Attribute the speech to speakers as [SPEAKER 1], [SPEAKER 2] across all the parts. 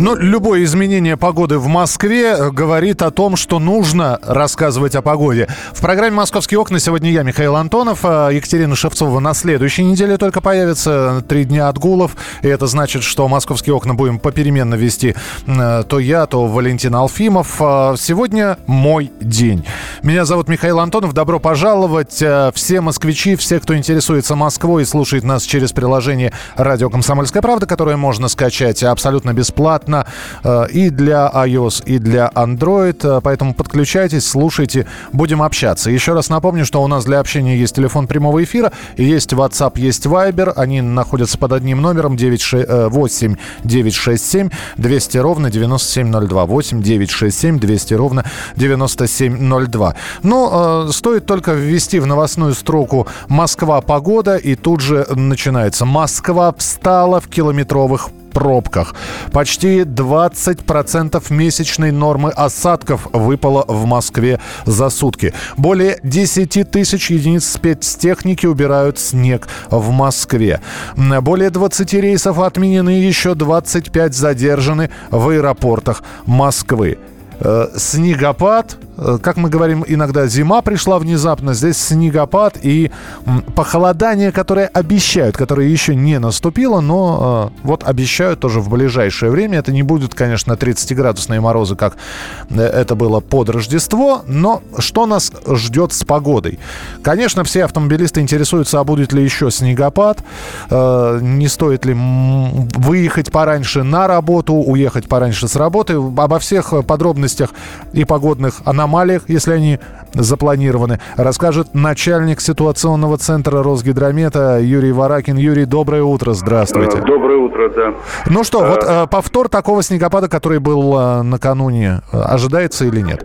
[SPEAKER 1] Но любое изменение погоды в Москве э, говорит о том, что нужно рассказывать о погоде. В программе «Московские окна» сегодня я, Михаил Антонов. А Екатерина Шевцова на следующей неделе только появится. Три дня отгулов. И это значит, что «Московские окна» будем попеременно вести э, то я, то Валентин Алфимов. А сегодня мой день. Меня зовут Михаил Антонов. Добро пожаловать. Э, все москвичи, все, кто интересуется Москвой и слушает нас через приложение «Радио Комсомольская правда», которое можно скачать абсолютно бесплатно бесплатно э, и для iOS, и для Android. Э, поэтому подключайтесь, слушайте, будем общаться. Еще раз напомню, что у нас для общения есть телефон прямого эфира, есть WhatsApp, есть Viber. Они находятся под одним номером 8 967 200 ровно 9702. 8 967 200 ровно 9702. Ну, э, стоит только ввести в новостную строку «Москва. Погода» и тут же начинается. Москва встала в километровых пробках. Почти 20% месячной нормы осадков выпало в Москве за сутки. Более 10 тысяч единиц спецтехники убирают снег в Москве. Более 20 рейсов отменены, еще 25 задержаны в аэропортах Москвы. Э, снегопад как мы говорим иногда, зима пришла внезапно, здесь снегопад и похолодание, которое обещают, которое еще не наступило, но э, вот обещают тоже в ближайшее время. Это не будет, конечно, 30-градусные морозы, как э, это было под Рождество, но что нас ждет с погодой? Конечно, все автомобилисты интересуются, а будет ли еще снегопад, не стоит ли выехать пораньше на работу, уехать пораньше с работы. Обо всех подробностях и погодных аномалиях аномалиях, если они запланированы, расскажет начальник ситуационного центра Росгидромета Юрий Варакин. Юрий, доброе утро, здравствуйте.
[SPEAKER 2] Э, доброе утро, да.
[SPEAKER 1] Ну что, вот э, повтор такого снегопада, который был э, накануне, ожидается или нет?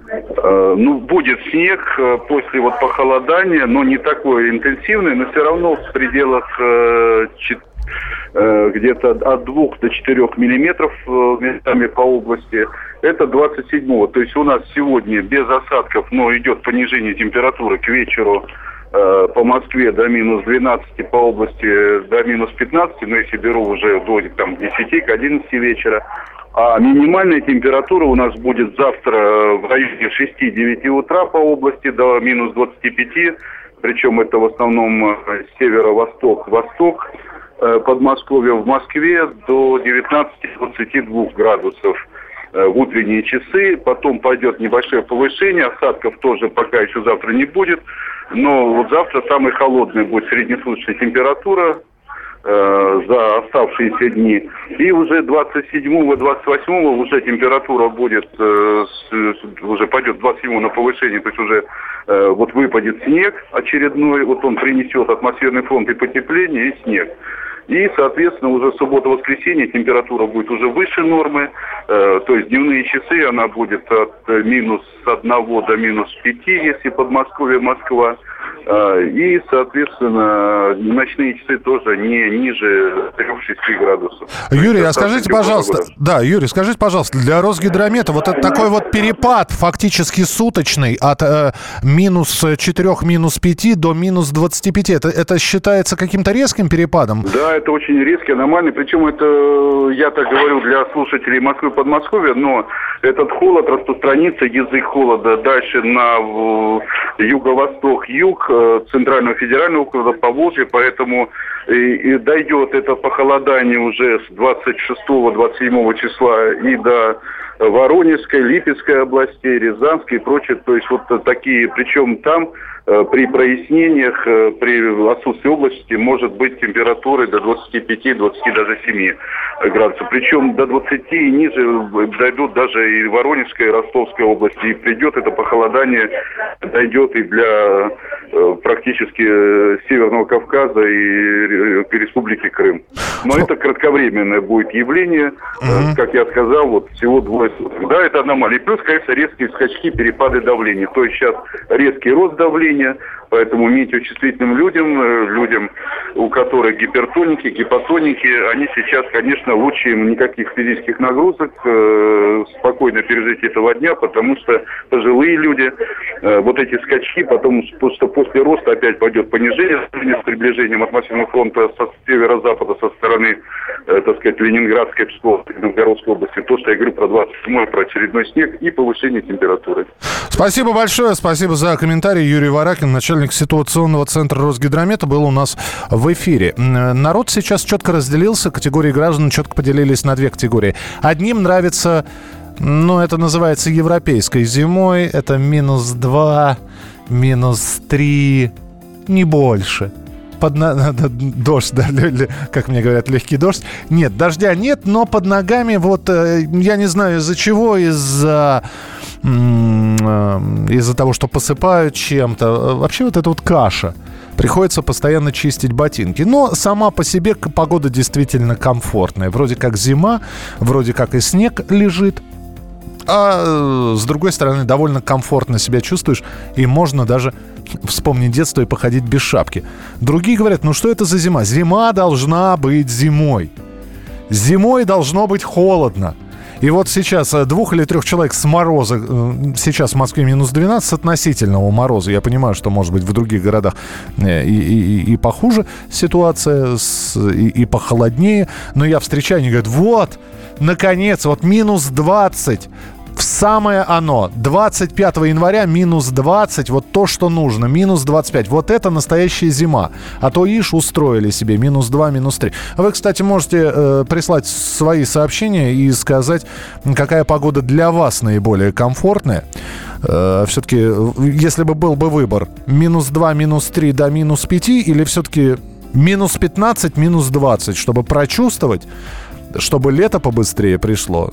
[SPEAKER 2] Ну, будет снег после вот похолодания, но не такой интенсивный, но все равно в пределах где-то от 2 до 4 миллиметров местами по области это 27-го. То есть у нас сегодня без осадков, но идет понижение температуры к вечеру э, по Москве до минус 12, по области до минус 15, но если беру уже до там, 10 к 11 вечера. А минимальная температура у нас будет завтра в районе 6-9 утра по области до минус 25, причем это в основном э, северо-восток, восток, э, Подмосковье в Москве до 19-22 градусов. Э, в утренние часы, потом пойдет небольшое повышение, осадков тоже пока еще завтра не будет, но вот завтра самая холодная будет среднесуточная температура э, за оставшиеся дни. И уже 27-28 уже температура будет, уже пойдет 27 на повышение, то есть уже вот выпадет снег очередной, вот он принесет атмосферный фронт и потепление, и снег. И, соответственно, уже суббота-воскресенье температура будет уже выше нормы. Э, то есть дневные часы она будет от э, минус 1 до минус 5, если Подмосковье, Москва. А, и, соответственно, ночные часы тоже не ниже 3-6 градусов.
[SPEAKER 1] Юрий, а скажите, пожалуйста, погода. да, Юрий, скажите, пожалуйста, для Росгидромета вот это такой вот перепад фактически суточный от э, минус 4, минус 5 до минус 25, это, это считается каким-то резким перепадом?
[SPEAKER 2] Да, это очень резкий, аномальный, причем это, я так говорю, для слушателей Москвы и Подмосковья, но этот холод распространится, язык холода дальше на юго-восток, юг, центрального федерального округа Поволжья, поэтому и, и дойдет это похолодание уже с 26-27 числа и до Воронежской, Липецкой областей, Рязанской и прочее. То есть вот такие, причем там Э, при прояснениях, э, при отсутствии области может быть температуры до 25-20 даже 7 градусов. Причем до 20 и ниже дойдут даже и Воронежская, и Ростовская области. И придет это похолодание, дойдет и для э, практически Северного Кавказа и Республики Крым. Но это кратковременное будет явление, угу. как я сказал, вот всего двое суток. Да, это аномалия. И плюс, конечно, резкие скачки, перепады давления. То есть сейчас резкий рост давления, je Поэтому метеочувствительным людям, э, людям, у которых гипертоники, гипотоники, они сейчас, конечно, лучше им никаких физических нагрузок, э, спокойно пережить этого дня, потому что пожилые люди, э, вот эти скачки, потом что после роста опять пойдет понижение с приближением атмосферного фронта со северо-запада, со стороны, так сказать, Ленинградской, Псковской, Новгородской области. То, что я говорю про 27 про очередной снег и повышение температуры.
[SPEAKER 1] Спасибо большое, спасибо за комментарий. Юрий Варакин, начальник ситуационного центра Росгидромета, был у нас в эфире. Народ сейчас четко разделился, категории граждан четко поделились на две категории. Одним нравится ну, это называется европейской зимой. Это минус 2, минус 3, не больше под на... дождь, да, как мне говорят, легкий дождь. Нет, дождя нет, но под ногами вот, э, я не знаю из-за чего, из-за из-за того, что посыпают чем-то. Вообще вот эта вот каша. Приходится постоянно чистить ботинки. Но сама по себе погода действительно комфортная. Вроде как зима, вроде как и снег лежит, а э, с другой стороны, довольно комфортно себя чувствуешь, и можно даже вспомнить детство и походить без шапки. Другие говорят, ну что это за зима? Зима должна быть зимой. Зимой должно быть холодно. И вот сейчас э, двух или трех человек с мороза, э, сейчас в Москве минус 12 относительного мороза. Я понимаю, что, может быть, в других городах и, и, и похуже ситуация, с, и, и похолоднее. Но я встречаю, они говорят, вот, наконец, вот минус 20 в самое оно. 25 января минус 20, вот то, что нужно. Минус 25. Вот это настоящая зима. А то ишь устроили себе минус 2, минус 3. Вы, кстати, можете э, прислать свои сообщения и сказать, какая погода для вас наиболее комфортная. Э, все-таки, если бы был бы выбор, минус 2, минус 3 до минус 5 или все-таки минус 15, минус 20, чтобы прочувствовать чтобы лето побыстрее пришло,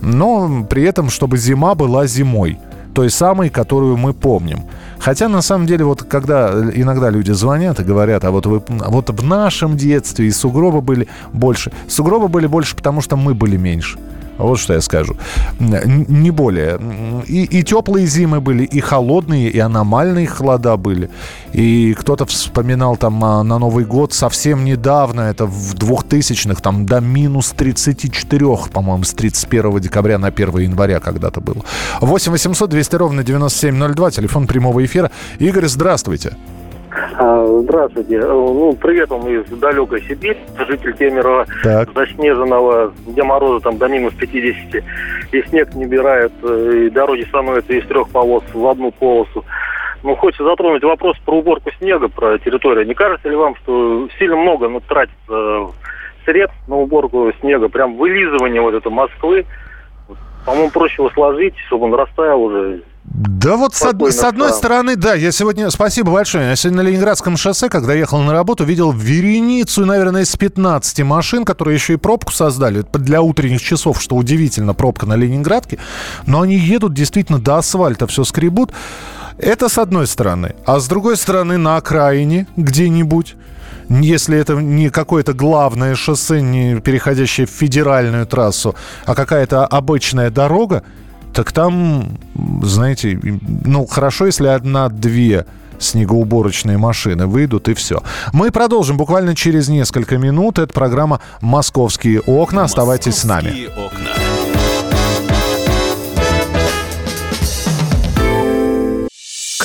[SPEAKER 1] но при этом, чтобы зима была зимой той самой, которую мы помним. Хотя, на самом деле, вот когда иногда люди звонят и говорят, а вот, вы, вот в нашем детстве и сугробы были больше. Сугробы были больше, потому что мы были меньше. Вот что я скажу. Не более. И, и теплые зимы были, и холодные, и аномальные холода были. И кто-то вспоминал там а, на Новый год совсем недавно, это в 2000-х, там до минус 34, по-моему, с 31 декабря на 1 января когда-то было. 8 800 200 ровно 9702, телефон прямого эфира. Игорь, здравствуйте.
[SPEAKER 3] А, здравствуйте. Э, ну, привет вам из далекой Сибири, житель Кемерово, так. заснеженного, где морозы там до минус 50, и снег не убирают, э, и дороги становятся из трех полос в одну полосу. Ну, хочется затронуть вопрос про уборку снега, про территорию. Не кажется ли вам, что сильно много ну, тратится средств на уборку снега, прям вылизывание вот это Москвы? По-моему, проще его сложить, чтобы он растаял уже,
[SPEAKER 1] да вот с, од... с одной стороны, да, я сегодня, спасибо большое, я сегодня на Ленинградском шоссе, когда ехал на работу, видел вереницу, наверное, из 15 машин, которые еще и пробку создали для утренних часов, что удивительно, пробка на Ленинградке, но они едут действительно до асфальта, все скребут. Это с одной стороны. А с другой стороны, на окраине где-нибудь если это не какое-то главное шоссе, не переходящее в федеральную трассу, а какая-то обычная дорога, так там, знаете, ну, хорошо, если одна-две снегоуборочные машины выйдут и все. Мы продолжим буквально через несколько минут. Это программа «Московские окна». Оставайтесь с нами. окна.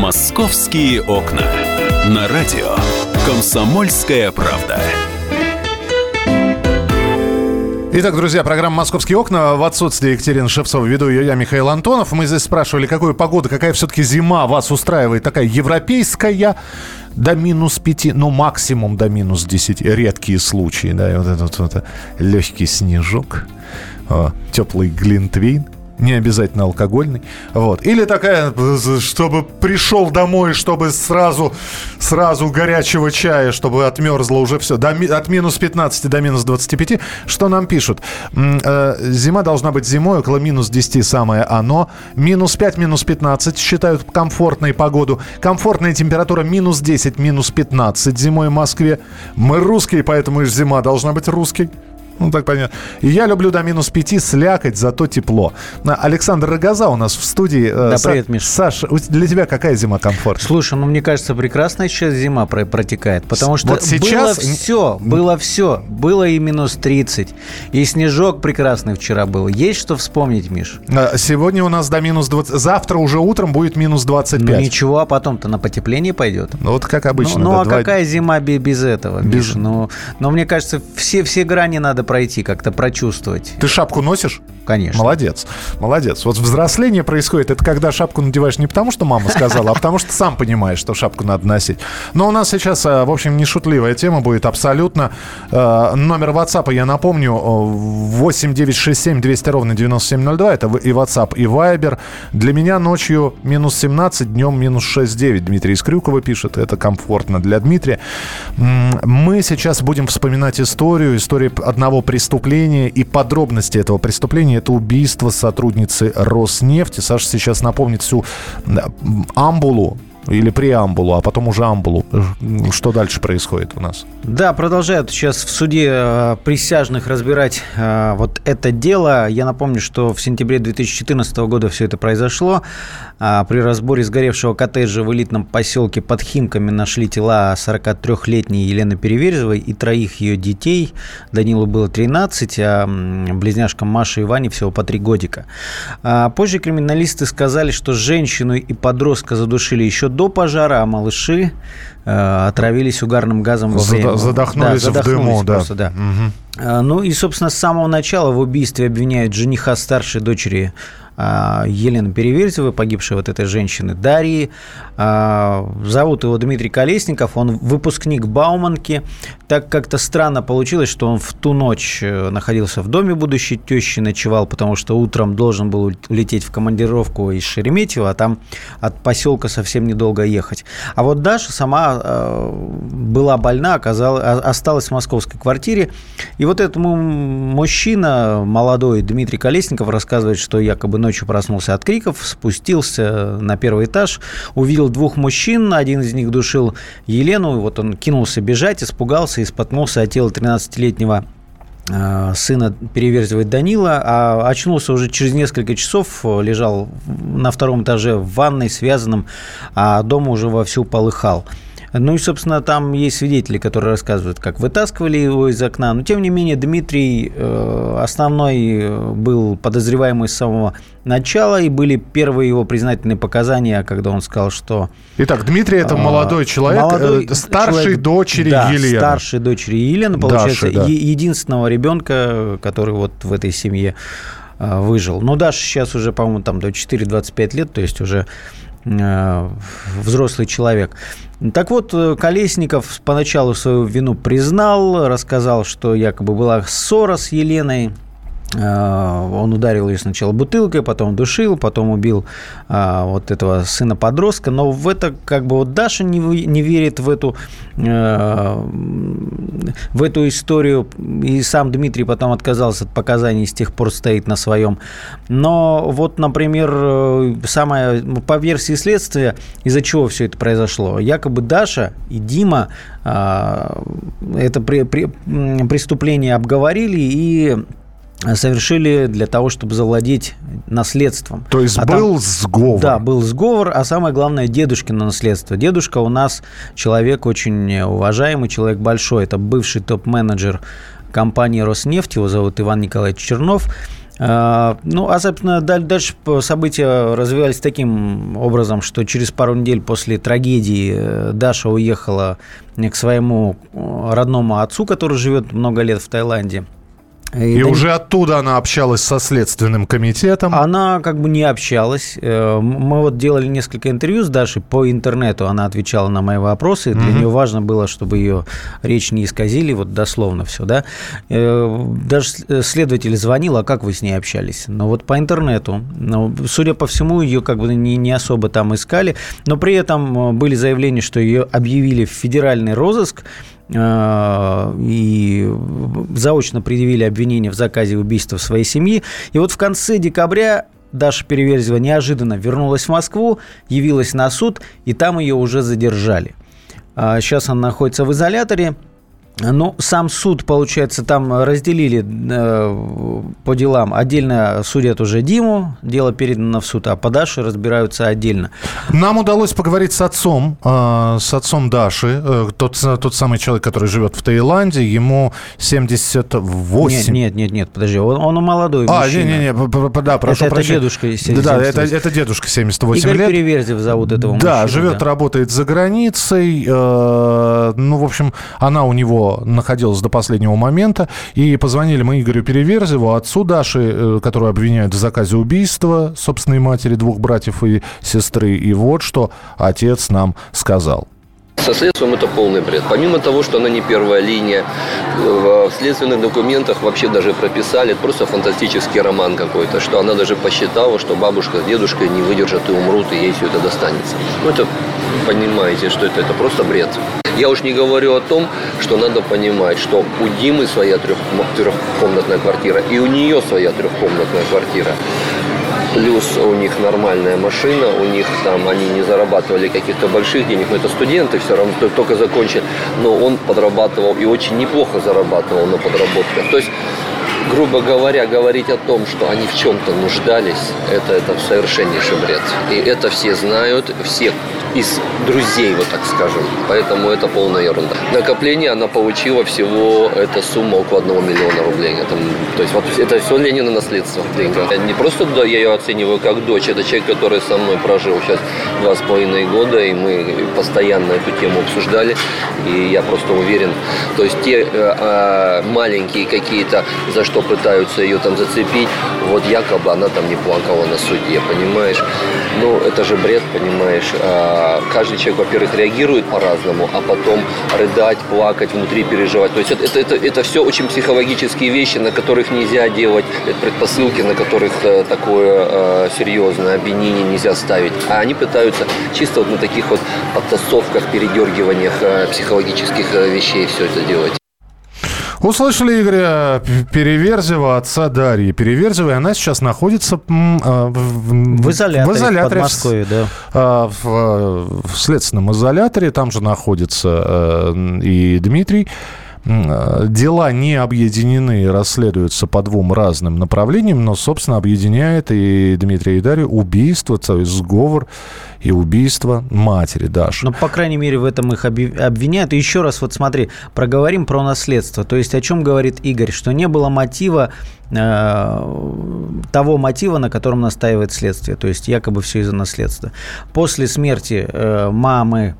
[SPEAKER 4] «Московские окна». На радио «Комсомольская правда».
[SPEAKER 1] Итак, друзья, программа «Московские окна». В отсутствие Екатерины Шевцова веду ее я, Михаил Антонов. Мы здесь спрашивали, какую погоду, какая все-таки зима вас устраивает? Такая европейская, до минус 5, ну, максимум до минус 10. Редкие случаи, да, и вот этот вот легкий снежок, теплый глинтвейн – не обязательно алкогольный. Вот. Или такая, чтобы пришел домой, чтобы сразу, сразу горячего чая, чтобы отмерзло уже все. До, от минус 15 до минус 25. Что нам пишут? Э, зима должна быть зимой, около минус 10 самое оно. Минус 5, минус 15 считают комфортной погоду. Комфортная температура минус 10, минус 15 зимой в Москве. Мы русские, поэтому и зима должна быть русской. Ну, так понятно. И я люблю до минус пяти слякать, зато тепло. Александр Рогоза у нас в студии.
[SPEAKER 5] Э, да, Са- привет, Миша.
[SPEAKER 1] Саша, для тебя какая зима комфорт?
[SPEAKER 5] Слушай, ну, мне кажется, прекрасная сейчас зима протекает, потому что вот сейчас... было все, было все. Было и минус 30, и снежок прекрасный вчера был. Есть что вспомнить, Миш?
[SPEAKER 1] А, сегодня у нас до минус 20. Завтра уже утром будет минус 25. Ну,
[SPEAKER 5] ничего, а потом-то на потепление пойдет.
[SPEAKER 1] Ну, вот как обычно.
[SPEAKER 5] Ну, ну а 2... какая зима без этого, без... Миш? Ну, но мне кажется, все, все грани надо пройти, как-то прочувствовать.
[SPEAKER 1] Ты шапку носишь?
[SPEAKER 5] Конечно.
[SPEAKER 1] Молодец. Молодец. Вот взросление происходит, это когда шапку надеваешь не потому, что мама сказала, а потому что сам понимаешь, что шапку надо носить. Но у нас сейчас, э, в общем, не шутливая тема будет абсолютно. Э, номер WhatsApp, я напомню, 8967 200 ровно 9702. Это и WhatsApp, и Viber. Для меня ночью минус 17, днем минус 6,9. Дмитрий из Крюкова пишет. Это комфортно для Дмитрия. Мы сейчас будем вспоминать историю, историю одного преступления и подробности этого преступления. Это убийство сотрудницы Роснефти. Саша сейчас напомнит всю амбулу или преамбулу, а потом уже амбулу. Что дальше происходит у нас?
[SPEAKER 5] Да, продолжают сейчас в суде э, присяжных разбирать э, вот это дело. Я напомню, что в сентябре 2014 года все это произошло. А, при разборе сгоревшего коттеджа в элитном поселке под Химками нашли тела 43-летней Елены Переверзевой и троих ее детей. Данилу было 13, а близняшкам Маше и Ване всего по три годика. Позже криминалисты сказали, что женщину и подростка задушили еще до пожара, малыши э, отравились угарным газом во время...
[SPEAKER 1] Задохнулись, да, задохнулись в дыму,
[SPEAKER 5] просто, да. да. Угу. Ну и, собственно, с самого начала в убийстве обвиняют жениха старшей дочери Елены Переверзевой, погибшей вот этой женщины, Дарьи. А, зовут его Дмитрий Колесников, он выпускник Бауманки. Так как-то странно получилось, что он в ту ночь э, находился в доме будущей тещи, ночевал, потому что утром должен был улететь в командировку из Шереметьево, а там от поселка совсем недолго ехать. А вот Даша сама э, была больна, оказалась, осталась в московской квартире. И вот этому мужчина, молодой Дмитрий Колесников, рассказывает, что якобы ночью ночью проснулся от криков, спустился на первый этаж, увидел двух мужчин, один из них душил Елену, и вот он кинулся бежать, испугался и споткнулся от тела 13-летнего э, сына переверзывает Данила, а очнулся уже через несколько часов, лежал на втором этаже в ванной, связанном, а дома уже вовсю полыхал. Ну и, собственно, там есть свидетели, которые рассказывают, как вытаскивали его из окна. Но, тем не менее, Дмитрий э, основной э, был подозреваемый с самого начала, и были первые его признательные показания, когда он сказал, что...
[SPEAKER 1] Итак, Дмитрий – это а, молодой человек, молодой э, старшей человек, дочери да, Елены.
[SPEAKER 5] старшей дочери Елены, получается, Даши, да. единственного ребенка, который вот в этой семье выжил. Ну, Даша сейчас уже, по-моему, там до 4-25 лет, то есть уже взрослый человек. Так вот, э, Колесников поначалу свою вину признал, рассказал, что якобы была ссора с Еленой, Э, он ударил ее сначала бутылкой, потом душил, потом убил а, вот этого сына подростка. Но в это как бы вот Даша не, не верит в эту, а, в эту историю. И сам Дмитрий потом отказался от показаний, с тех пор стоит на своем. Но вот, например, самое, по версии следствия, из-за чего все это произошло. Якобы Даша и Дима а, это при, при, преступление обговорили и совершили для того, чтобы завладеть наследством.
[SPEAKER 1] То есть а был там, сговор?
[SPEAKER 5] Да, был сговор, а самое главное, дедушкино наследство. Дедушка у нас человек очень уважаемый, человек большой. Это бывший топ-менеджер компании «Роснефть», его зовут Иван Николаевич Чернов. А, ну, а, собственно, дальше события развивались таким образом, что через пару недель после трагедии э, Даша уехала к своему э, родному отцу, который живет много лет в Таиланде –
[SPEAKER 1] И, и уже оттуда она общалась со Следственным комитетом?
[SPEAKER 5] Она как бы не общалась. Э, мы вот делали несколько интервью с Дашей по интернету. Она отвечала на мои вопросы. Для mm-hmm. нее важно было, чтобы ее речь не исказили, вот дословно все, да. Э, даже следователь звонил, а как вы с ней общались? Но вот по интернету. Но, судя по всему, ее как бы не, не особо там искали. Но при этом были заявления, что ее объявили в федеральный розыск Э, и заочно предъявили обвинение в заказе убийства своей семьи. И вот в конце декабря Даша Переверзева неожиданно вернулась в Москву, явилась на суд, и там ее уже задержали. Сейчас а она находится в изоляторе. Ну, сам суд, получается, там разделили э, по делам. Отдельно судят уже Диму, дело передано в суд, а по Даше разбираются отдельно.
[SPEAKER 1] Нам удалось поговорить с отцом, э, с отцом Даши, э, тот, тот самый человек, который живет в Таиланде, ему 78.
[SPEAKER 5] Нет, нет, нет, нет подожди, он, он молодой
[SPEAKER 1] А, нет, нет, нет, да, прошу
[SPEAKER 5] это,
[SPEAKER 1] прощения.
[SPEAKER 5] Это дедушка
[SPEAKER 1] 78. Да, это, это дедушка 78
[SPEAKER 5] Игорь
[SPEAKER 1] лет.
[SPEAKER 5] Игорь Переверзев зовут этого
[SPEAKER 1] Да,
[SPEAKER 5] мужчину,
[SPEAKER 1] живет, да. работает за границей. Э, ну, в общем, она у него находилась до последнего момента. И позвонили мы Игорю Переверзеву, отцу Даши, э, которую обвиняют в заказе убийства собственной матери, двух братьев и сестры. И вот что отец нам сказал.
[SPEAKER 6] Со следствием это полный бред. Помимо того, что она не первая линия, в следственных документах вообще даже прописали, просто фантастический роман какой-то, что она даже посчитала, что бабушка с дедушкой не выдержат и умрут, и ей все это достанется. Ну, это, понимаете, что это, это просто бред. Я уж не говорю о том, что надо понимать, что у Димы своя трех, трехкомнатная квартира, и у нее своя трехкомнатная квартира плюс у них нормальная машина, у них там они не зарабатывали каких-то больших денег, но это студенты все равно только закончили, но он подрабатывал и очень неплохо зарабатывал на подработках. То есть грубо говоря, говорить о том, что они в чем-то нуждались, это, это совершеннейший бред. И это все знают, все из друзей, вот так скажем. Поэтому это полная ерунда. Накопление она получила всего, эта сумма около одного миллиона рублей. Это, то есть вот это все Ленина наследство деньга. Не просто да, я ее оцениваю как дочь, это человек, который со мной прожил сейчас два с половиной года, и мы постоянно эту тему обсуждали, и я просто уверен, то есть те э, э, маленькие какие-то, за что пытаются ее там зацепить, вот якобы она там не плакала на суде, понимаешь? Ну, это же бред, понимаешь? А, каждый человек, во-первых, реагирует по-разному, а потом рыдать, плакать, внутри переживать. То есть это, это, это, это все очень психологические вещи, на которых нельзя делать это предпосылки, на которых э, такое э, серьезное обвинение нельзя ставить. А они пытаются чисто вот на таких вот подтасовках, передергиваниях э, психологических э, вещей все это делать.
[SPEAKER 1] Услышали Игоря Переверзева, отца Дарьи Переверзевой. Она сейчас находится
[SPEAKER 5] а, в, в изоляторе, в изоляторе в Москве, да.
[SPEAKER 1] А, в, в следственном изоляторе. Там же находится э, и Дмитрий. Э, дела не объединены, расследуются по двум разным направлениям, но, собственно, объединяет и Дмитрия и Дарью убийство, есть сговор и убийство матери Даши.
[SPEAKER 5] Ну, по крайней мере, в этом их обвиняют. И еще раз, вот смотри, проговорим про наследство. То есть о чем говорит Игорь? Что не было мотива э, того мотива, на котором настаивает следствие. То есть якобы все из-за наследства. После смерти э, мамы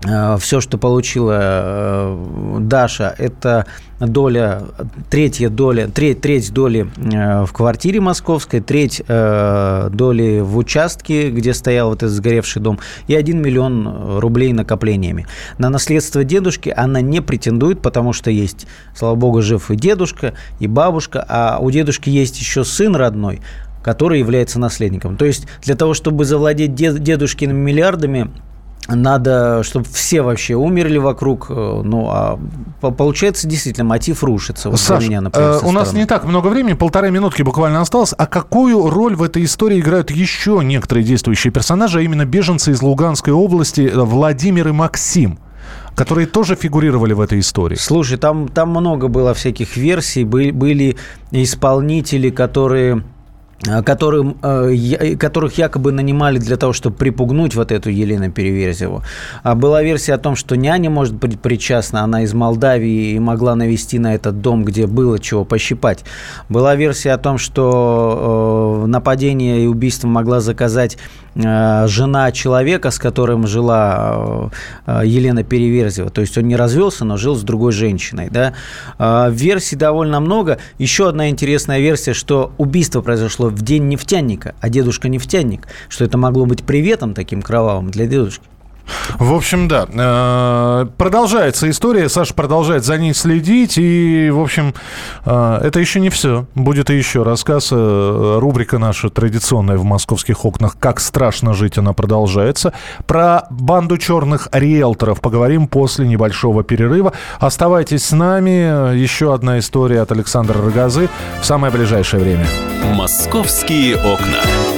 [SPEAKER 5] все, что получила э, Даша, это доля, третья доля, треть, треть доли э, в квартире московской, треть доли в участке, где стоял вот этот сгоревший дом, и 1 миллион рублей накоплениями. На наследство дедушки она не претендует, потому что есть, слава богу, жив и дедушка, и бабушка, а у дедушки есть еще сын родной, который является наследником. То есть для того, чтобы завладеть дедушкиными миллиардами, надо, чтобы все вообще умерли вокруг. Э, ну, а получается, действительно, мотив рушится.
[SPEAKER 1] Вот Саш, меня, например, э, у нас не так много времени, полторы минутки буквально осталось. А какую роль в этой истории играют еще некоторые действующие персонажи, а именно беженцы из Луганской области э, Владимир и Максим? которые тоже фигурировали в этой истории.
[SPEAKER 5] Слушай, там, там много было всяких версий. Были, были исполнители, которые Э, которым, э, которых якобы нанимали для того, чтобы припугнуть вот эту Елену Переверзеву. А была версия о том, что няня может быть причастна, она из Молдавии и могла навести на этот дом, где было чего пощипать. Была версия о том, что э, нападение и убийство могла заказать жена человека, с которым жила Елена Переверзева. То есть он не развелся, но жил с другой женщиной. Да? Версий довольно много. Еще одна интересная версия, что убийство произошло в день нефтяника, а дедушка нефтяник, что это могло быть приветом таким кровавым для дедушки.
[SPEAKER 1] В общем, да. Э, продолжается история. Саша продолжает за ней следить. И, в общем, э, это еще не все. Будет и еще рассказ. Э, рубрика наша традиционная в московских окнах «Как страшно жить» она продолжается. Про банду черных риэлторов поговорим после небольшого перерыва. Оставайтесь с нами. Еще одна история от Александра Рогозы в самое ближайшее время.
[SPEAKER 4] «Московские окна».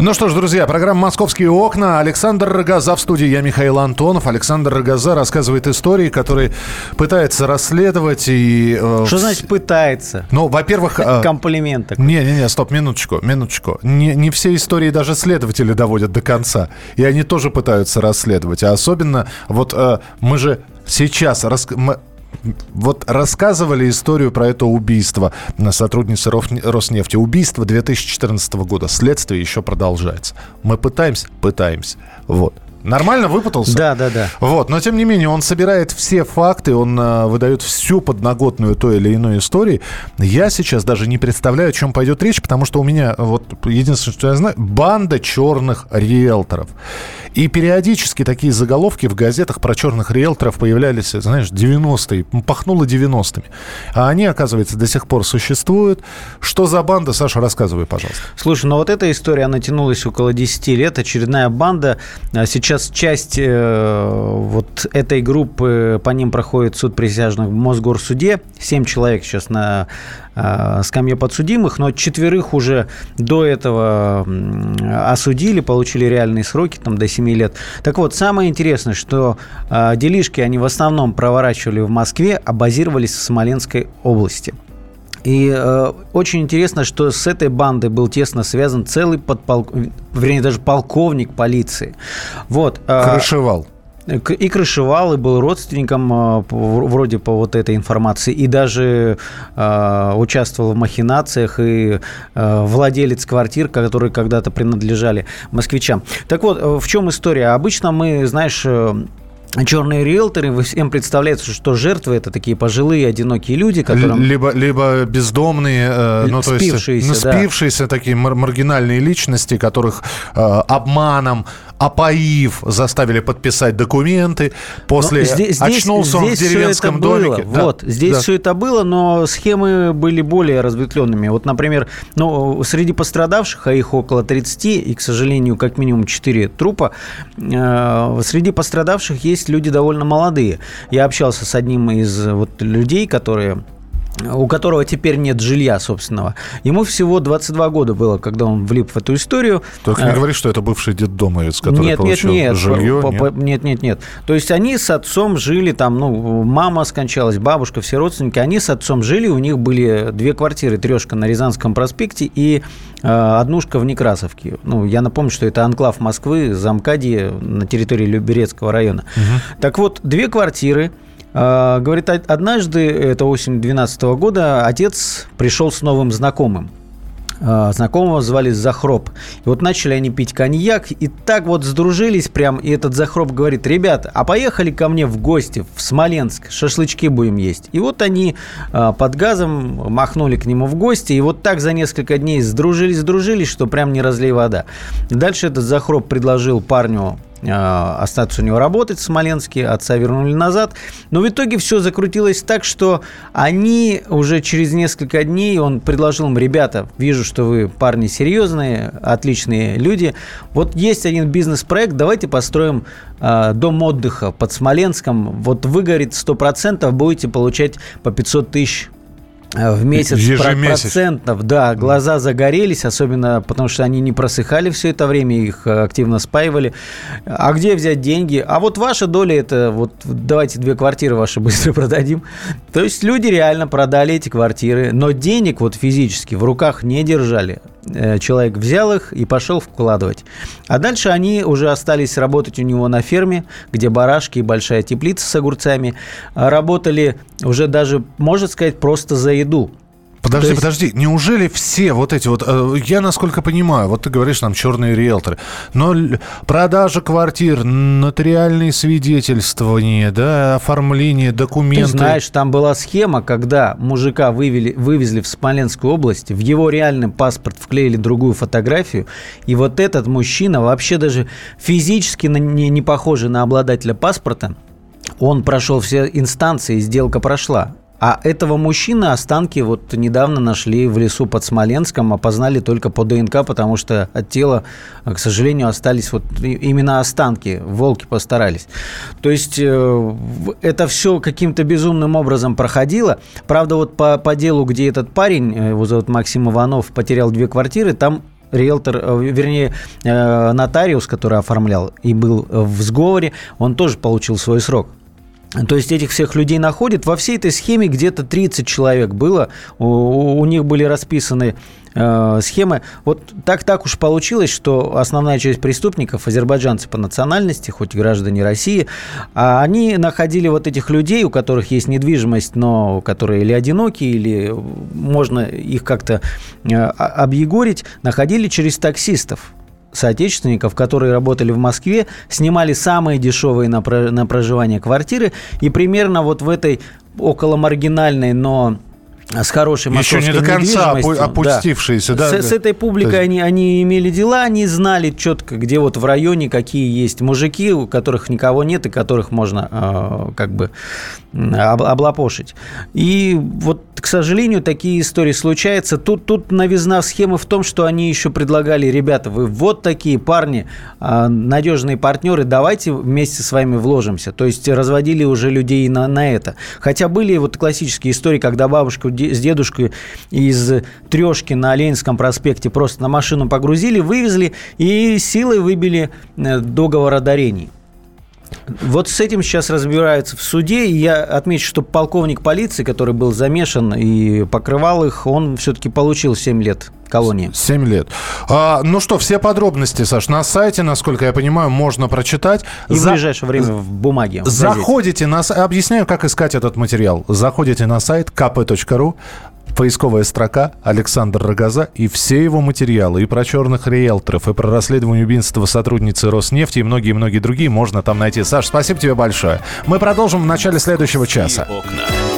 [SPEAKER 1] Ну что ж, друзья, программа «Московские окна». Александр Рогоза в студии. Я Михаил Антонов. Александр Рогоза рассказывает истории, которые пытается расследовать и...
[SPEAKER 5] Э, что значит «пытается»?
[SPEAKER 1] Ну, во-первых...
[SPEAKER 5] Э, Комплимент такой.
[SPEAKER 1] Не-не-не, стоп, минуточку, минуточку. Не, не все истории даже следователи доводят до конца. И они тоже пытаются расследовать. А особенно, вот э, мы же сейчас... Рас... Мы, вот рассказывали историю про это убийство на сотруднице Роснефти. Убийство 2014 года. Следствие еще продолжается. Мы пытаемся? Пытаемся. Вот. Нормально выпутался?
[SPEAKER 5] Да, да, да.
[SPEAKER 1] Вот, но тем не менее он собирает все факты, он э, выдает всю подноготную той или иной истории. Я сейчас даже не представляю, о чем пойдет речь, потому что у меня вот единственное, что я знаю, банда черных риэлторов. И периодически такие заголовки в газетах про черных риэлторов появлялись, знаешь, 90-е, пахнуло 90-ми. А они, оказывается, до сих пор существуют. Что за банда, Саша, рассказывай, пожалуйста.
[SPEAKER 5] Слушай, ну вот эта история, она тянулась около 10 лет. Очередная банда. А сейчас часть э, вот этой группы, по ним проходит суд присяжных в Мосгорсуде. Семь человек сейчас на э, скамье подсудимых, но четверых уже до этого осудили, получили реальные сроки, там до 7 7 лет. Так вот, самое интересное, что э, делишки они в основном проворачивали в Москве, а базировались в Смоленской области. И э, очень интересно, что с этой бандой был тесно связан целый подполковник, вернее, даже полковник полиции. Вот.
[SPEAKER 1] Э, Крышевал
[SPEAKER 5] и крышевал, и был родственником а, вроде по вот этой информации, и даже э, участвовал в махинациях, и э, владелец квартир, которые когда-то принадлежали москвичам. Так вот, в чем история? Обычно мы, знаешь, черные риэлторы, всем представляется, что жертвы это такие пожилые, одинокие люди,
[SPEAKER 1] которым... Либо, либо бездомные, э, ну, то спившиеся, есть, ну, спившиеся да. такие мар- маргинальные личности, которых э, обманом, опоив, заставили подписать документы. После здесь, очнулся здесь, он в деревенском домике.
[SPEAKER 5] Было. Да. Вот, здесь да. все это было, но схемы были более разветвленными. Вот, например, ну, среди пострадавших, а их около 30, и, к сожалению, как минимум 4 трупа, э, среди пострадавших есть люди довольно молодые. Я общался с одним из вот людей, которые у которого теперь нет жилья собственного. Ему всего 22 года было, когда он влип в эту историю.
[SPEAKER 1] Только не а, говори, что это бывший детдомовец, который нет, получил нет, нет, жилье. По,
[SPEAKER 5] нет? нет, нет, нет. То есть они с отцом жили там, ну, мама скончалась, бабушка, все родственники, они с отцом жили, у них были две квартиры, трешка на Рязанском проспекте и э, однушка в Некрасовке. Ну, я напомню, что это анклав Москвы, замкади на территории Люберецкого района. Угу. Так вот, две квартиры – говорит, однажды, это осень 2012 года, отец пришел с новым знакомым. а, знакомого звали Захроп. И вот начали они пить коньяк, и так вот сдружились прям, и этот Захроп говорит, ребят, а поехали ко мне в гости в Смоленск, шашлычки будем есть. И вот они а, под газом махнули к нему в гости, и вот так за несколько дней сдружились, сдружились, что прям не разлей вода. Дальше этот Захроп предложил парню остаться у него работать в Смоленске, отца вернули назад. Но в итоге все закрутилось так, что они уже через несколько дней, он предложил им, ребята, вижу, что вы парни серьезные, отличные люди, вот есть один бизнес-проект, давайте построим э, дом отдыха под Смоленском, вот выгорит 100%, будете получать по 500 тысяч Э, в месяц процентов, да, глаза загорелись, особенно потому что они не просыхали все это время, их э, активно спаивали. А где взять деньги? А вот ваша доля это вот давайте две квартиры ваши быстро продадим. То есть люди реально продали эти квартиры, но денег вот физически в руках не держали. Э, человек взял их и пошел вкладывать. А дальше они уже остались работать у него на ферме, где барашки и большая теплица с огурцами. Работали уже даже, можно сказать, просто за еду.
[SPEAKER 1] Подожди, есть... подожди, неужели все вот эти вот, э, я насколько понимаю, вот ты говоришь нам черные риэлторы, но продажа квартир, нотариальные свидетельствования, да, оформление документов.
[SPEAKER 5] Ты знаешь, там была схема, когда мужика вывели, вывезли в Смоленскую область, в его реальный паспорт вклеили другую фотографию, и вот этот мужчина вообще даже физически не, не похожий на обладателя паспорта, он прошел все инстанции, сделка прошла. А этого мужчины останки вот недавно нашли в лесу под Смоленском, опознали только по ДНК, потому что от тела, к сожалению, остались вот именно останки. Волки постарались. То есть э, это все каким-то безумным образом проходило. Правда, вот по, по делу, где этот парень, э, его зовут Максим Иванов, потерял две квартиры, там риэлтор, э, вернее, нотариус, который оформлял и был в сговоре, он тоже получил свой срок. То есть этих всех людей находят. Во всей этой схеме где-то 30 человек было. У, у них были расписаны э, схемы. Вот так так уж получилось, что основная часть преступников, азербайджанцы по национальности, хоть граждане России, а они находили вот этих людей, у которых есть недвижимость, но которые или одинокие, или можно их как-то э, объегорить, находили через таксистов соотечественников, которые работали в Москве, снимали самые дешевые на, на проживание квартиры, и примерно вот в этой около маргинальной, но с хорошей
[SPEAKER 1] Еще не до конца опустившиеся, да.
[SPEAKER 5] да. С, с этой публикой есть... они, они имели дела, они знали четко, где вот в районе какие есть мужики, у которых никого нет и которых можно э, как бы облапошить. И вот, к сожалению, такие истории случаются. Тут, тут новизна схемы в том, что они еще предлагали, ребята, вы вот такие парни, э, надежные партнеры, давайте вместе с вами вложимся. То есть разводили уже людей на, на это. Хотя были вот классические истории, когда бабушка с дедушкой из трешки на Ленинском проспекте просто на машину погрузили, вывезли и силой выбили э, договор о дарении. Вот с этим сейчас разбираются в суде. И я отмечу, что полковник полиции, который был замешан и покрывал их, он все-таки получил 7 лет колонии.
[SPEAKER 1] 7 лет. А, ну что, все подробности, Саш, на сайте, насколько я понимаю, можно прочитать.
[SPEAKER 5] И За... в ближайшее время в бумаге. В
[SPEAKER 1] Заходите на... Объясняю, как искать этот материал. Заходите на сайт kp.ru, поисковая строка Александр Рогоза и все его материалы, и про черных риэлторов, и про расследование убийства сотрудницы Роснефти, и многие-многие другие можно там найти. Саш, спасибо тебе большое. Мы продолжим в начале следующего часа. Окна.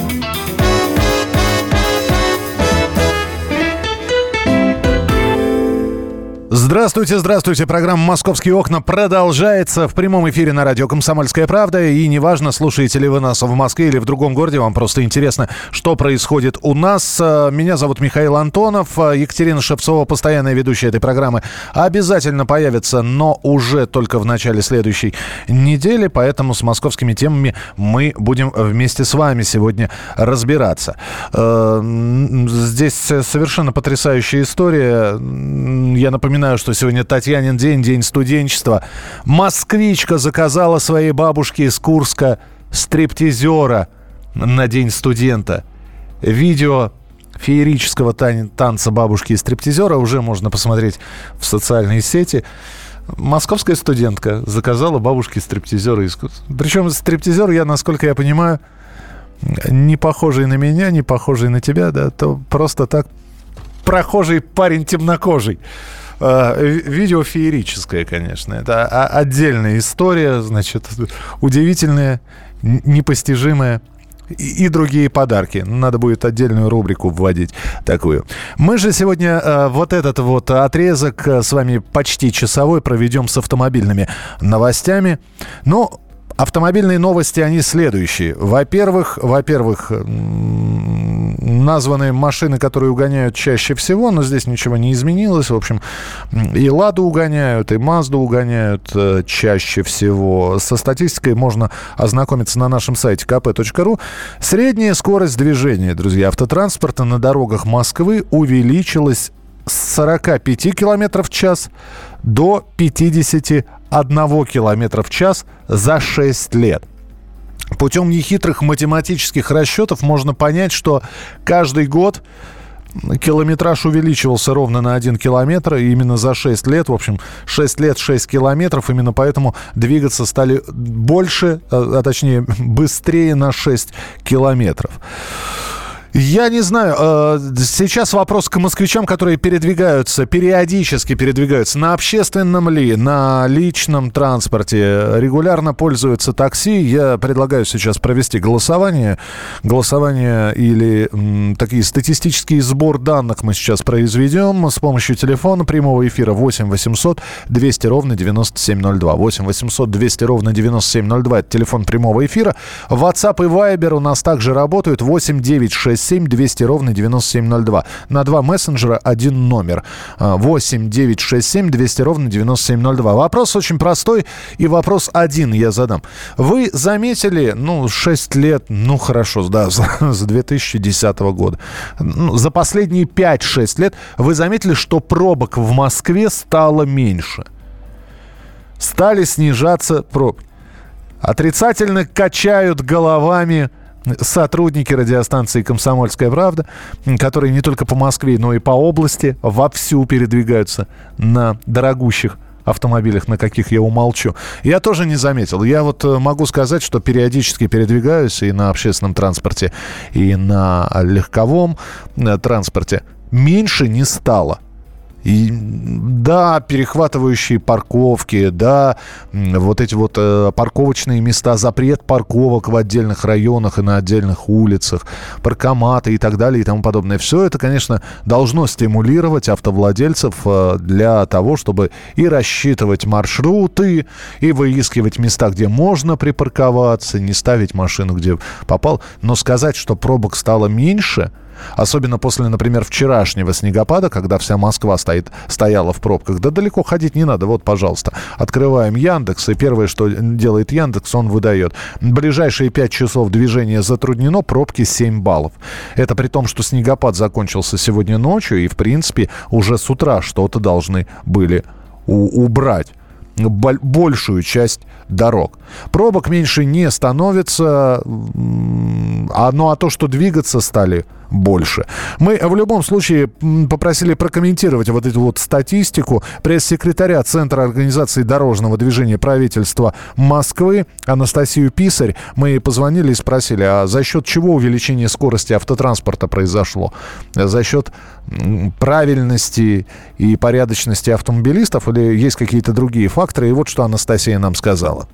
[SPEAKER 1] Здравствуйте, здравствуйте. Программа «Московские окна» продолжается в прямом эфире на радио «Комсомольская правда». И неважно, слушаете ли вы нас в Москве или в другом городе, вам просто интересно, что происходит у нас. Меня зовут Михаил Антонов. Екатерина Шевцова, постоянная ведущая этой программы, обязательно появится, но уже только в начале следующей недели. Поэтому с московскими темами мы будем вместе с вами сегодня разбираться. Э, здесь совершенно потрясающая история. Я напоминаю, что сегодня Татьянин день, день студенчества. Москвичка заказала своей бабушке из Курска стриптизера на день студента. Видео феерического тан- танца бабушки и стриптизера уже можно посмотреть в социальные сети. Московская студентка заказала бабушке стриптизера из. Причем стриптизер, я, насколько я понимаю, не похожий на меня, не похожий на тебя, да, то просто так прохожий парень темнокожий. Э, видео феерическое, конечно. Это отдельная история, значит, удивительная, непостижимая и, другие подарки. Надо будет отдельную рубрику вводить такую. Мы же сегодня э, вот этот вот отрезок э, с вами почти часовой проведем с автомобильными новостями. Но Автомобильные новости, они следующие. Во-первых, во-первых, названы машины, которые угоняют чаще всего, но здесь ничего не изменилось. В общем, и Ладу угоняют, и Мазду угоняют э, чаще всего. Со статистикой можно ознакомиться на нашем сайте kp.ru. Средняя скорость движения, друзья, автотранспорта на дорогах Москвы увеличилась с 45 км в час до 51 км в час за 6 лет. Путем нехитрых математических расчетов можно понять, что каждый год километраж увеличивался ровно на 1 километр, и именно за 6 лет, в общем, 6 лет 6 километров, именно поэтому двигаться стали больше, а, а точнее быстрее на 6 километров. Я не знаю. Э, сейчас вопрос к москвичам, которые передвигаются, периодически передвигаются. На общественном ли, на личном транспорте, регулярно пользуются такси. Я предлагаю сейчас провести голосование. Голосование или м, такие статистические сбор данных мы сейчас произведем с помощью телефона прямого эфира 8 800 200 ровно 9702. 8 800 200 ровно 9702. Это телефон прямого эфира. WhatsApp и Viber у нас также работают. 8 9 6 967 200 ровно 9702. На два мессенджера один номер. 8 967 200 ровно 9702. Вопрос очень простой и вопрос один я задам. Вы заметили, ну, 6 лет, ну, хорошо, да, с 2010 года, ну, за последние 5-6 лет вы заметили, что пробок в Москве стало меньше? Стали снижаться пробки. Отрицательно качают головами сотрудники радиостанции «Комсомольская правда», которые не только по Москве, но и по области вовсю передвигаются на дорогущих автомобилях, на каких я умолчу. Я тоже не заметил. Я вот э, могу сказать, что периодически передвигаюсь и на общественном транспорте, и на легковом э, транспорте. Меньше не стало. И, да, перехватывающие парковки, да, вот эти вот э, парковочные места, запрет парковок в отдельных районах и на отдельных улицах, паркоматы и так далее и тому подобное. Все это, конечно, должно стимулировать автовладельцев э, для того, чтобы и рассчитывать маршруты, и выискивать места, где можно припарковаться, не ставить машину, где попал. Но сказать, что пробок стало меньше – Особенно после, например, вчерашнего снегопада, когда вся Москва стоит, стояла в пробках. Да далеко ходить не надо. Вот, пожалуйста, открываем Яндекс, и первое, что делает Яндекс, он выдает. Ближайшие 5 часов движения затруднено, пробки 7 баллов. Это при том, что снегопад закончился сегодня ночью, и, в принципе, уже с утра что-то должны были убрать большую часть дорог. Пробок меньше не становится, а, ну а то, что двигаться стали больше. Мы в любом случае попросили прокомментировать вот эту вот статистику пресс-секретаря Центра организации дорожного движения правительства Москвы Анастасию Писарь. Мы позвонили и спросили, а за счет чего увеличение скорости автотранспорта произошло? За счет правильности и порядочности автомобилистов или есть какие-то другие факторы? И вот что Анастасия нам сказала.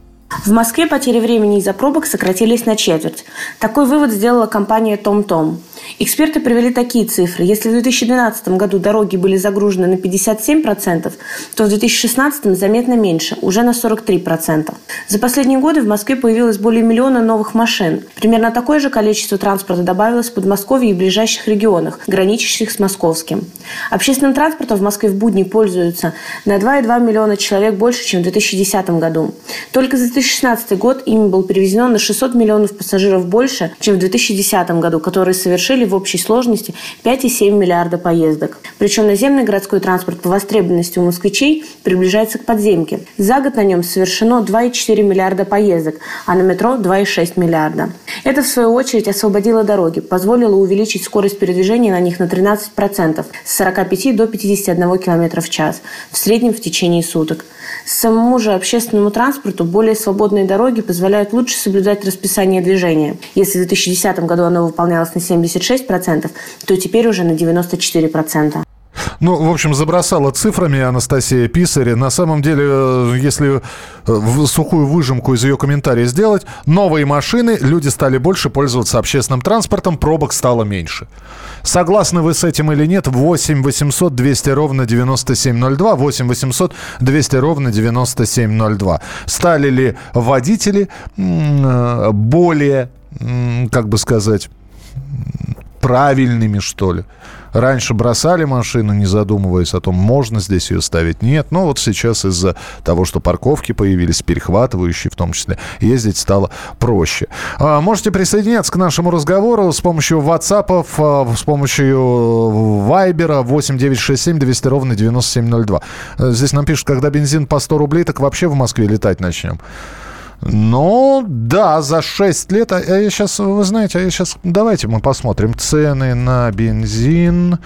[SPEAKER 7] В Москве потери времени из-за пробок сократились на четверть. Такой вывод сделала компания «Том-Том». -Том». Эксперты привели такие цифры. Если в 2012 году дороги были загружены на 57%, то в 2016 заметно меньше, уже на 43%. За последние годы в Москве появилось более миллиона новых машин. Примерно такое же количество транспорта добавилось в Подмосковье и ближайших регионах, граничащих с московским. Общественным транспортом в Москве в будни пользуются на 2,2 миллиона человек больше, чем в 2010 году. Только за 2016 год ими было перевезено на 600 миллионов пассажиров больше, чем в 2010 году, которые совершили в общей сложности 5,7 миллиарда поездок. Причем наземный городской транспорт по востребованности у москвичей приближается к подземке. За год на нем совершено 2,4 миллиарда поездок, а на метро 2,6 миллиарда. Это, в свою очередь, освободило дороги, позволило увеличить скорость передвижения на них на 13% с 45 до 51 км в час, в среднем в течение суток. Самому же общественному транспорту более свободные дороги позволяют лучше соблюдать расписание движения. Если в 2010 году оно выполнялось на 76%, то теперь уже на 94%.
[SPEAKER 1] Ну, в общем, забросала цифрами Анастасия Писарь. На самом деле, э, если э, сухую выжимку из ее комментария сделать, новые машины, люди стали больше пользоваться общественным транспортом, пробок стало меньше. Согласны вы с этим или нет? 8 800 200 ровно 9702, 8 800 200 ровно 9702. Стали ли водители э, более, как бы сказать, правильными, что ли? Раньше бросали машину, не задумываясь о том, можно здесь ее ставить, нет. Но вот сейчас из-за того, что парковки появились, перехватывающие в том числе, ездить стало проще. А, можете присоединяться к нашему разговору с помощью WhatsApp, а, с помощью Viber 8967 200 ровно 9702. Здесь нам пишут, когда бензин по 100 рублей, так вообще в Москве летать начнем. Ну, да, за 6 лет. А я сейчас, вы знаете, а я сейчас... Давайте мы посмотрим цены на бензин.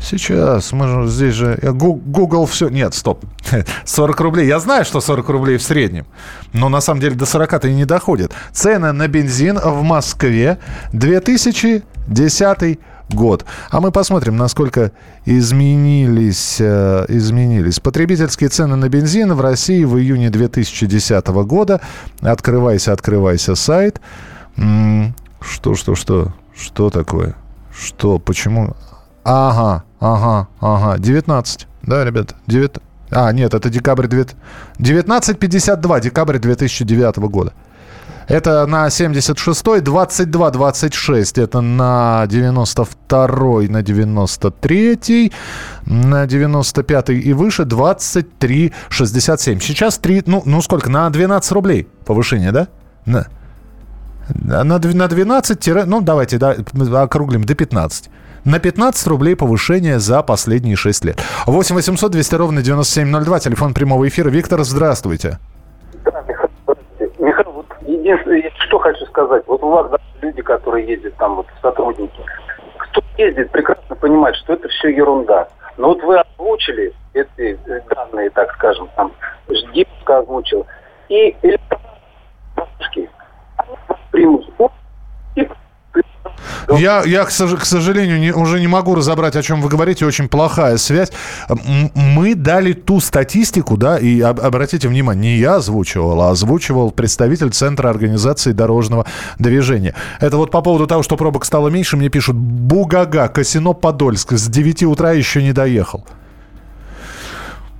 [SPEAKER 1] Сейчас, мы же здесь же... Google все... Нет, стоп. 40 рублей. Я знаю, что 40 рублей в среднем. Но на самом деле до 40-то и не доходит. Цены на бензин в Москве 2010 год. А мы посмотрим, насколько изменились, э, изменились потребительские цены на бензин в России в июне 2010 года. Открывайся, открывайся сайт. Что, что, что? Что такое? Что? Почему? Ага, ага, ага. 19. Да, ребята? 9. А, нет, это декабрь 9... 1952, декабрь 2009 года. Это на 76-й, 22-26 это на 92-й, на 93-й, на 95-й и выше 23-67. Сейчас 3, ну, ну сколько, на 12 рублей повышение, да? На, на, на 12, ну давайте да, округлим до 15 на 15 рублей повышение за последние 6 лет. 8 800 200 ровно 9702, телефон прямого эфира. Виктор, здравствуйте.
[SPEAKER 8] Единственное, что хочу сказать. Вот у вас да, люди, которые ездят там, вот сотрудники, кто ездит, прекрасно понимает, что это все ерунда. Но вот вы озвучили эти данные, так скажем, там, Ждипска озвучил, и электронные примут и
[SPEAKER 1] я, я к, сожалению, не, уже не могу разобрать, о чем вы говорите. Очень плохая связь. Мы дали ту статистику, да, и об, обратите внимание, не я озвучивал, а озвучивал представитель Центра организации дорожного движения. Это вот по поводу того, что пробок стало меньше, мне пишут, Бугага, Косино, Подольск, с 9 утра еще не доехал.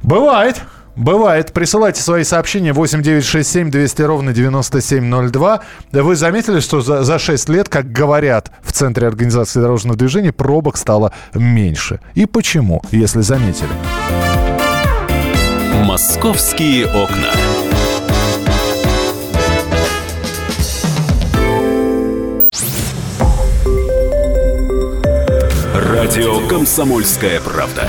[SPEAKER 1] Бывает. Бывает. Присылайте свои сообщения 8967 200 ровно 9702. Вы заметили, что за, за 6 лет, как говорят в Центре организации дорожного движения, пробок стало меньше. И почему, если заметили?
[SPEAKER 9] Московские окна. Радио «Комсомольская правда».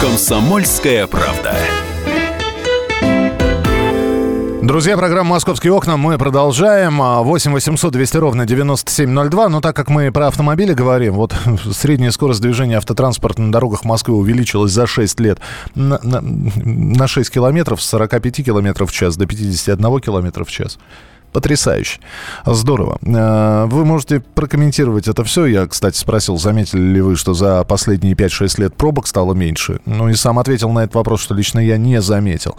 [SPEAKER 9] «Комсомольская правда».
[SPEAKER 1] Друзья, программа «Московские окна» мы продолжаем. 8 800 200 ровно 9702. Но так как мы про автомобили говорим, вот средняя скорость движения автотранспорта на дорогах Москвы увеличилась за 6 лет на, на, на 6 километров с 45 километров в час до 51 километра в час. Потрясающе. Здорово. Э, вы можете прокомментировать это все. Я, кстати, спросил, заметили ли вы, что за последние 5-6 лет пробок стало меньше. Ну и сам ответил на этот вопрос, что лично я не заметил.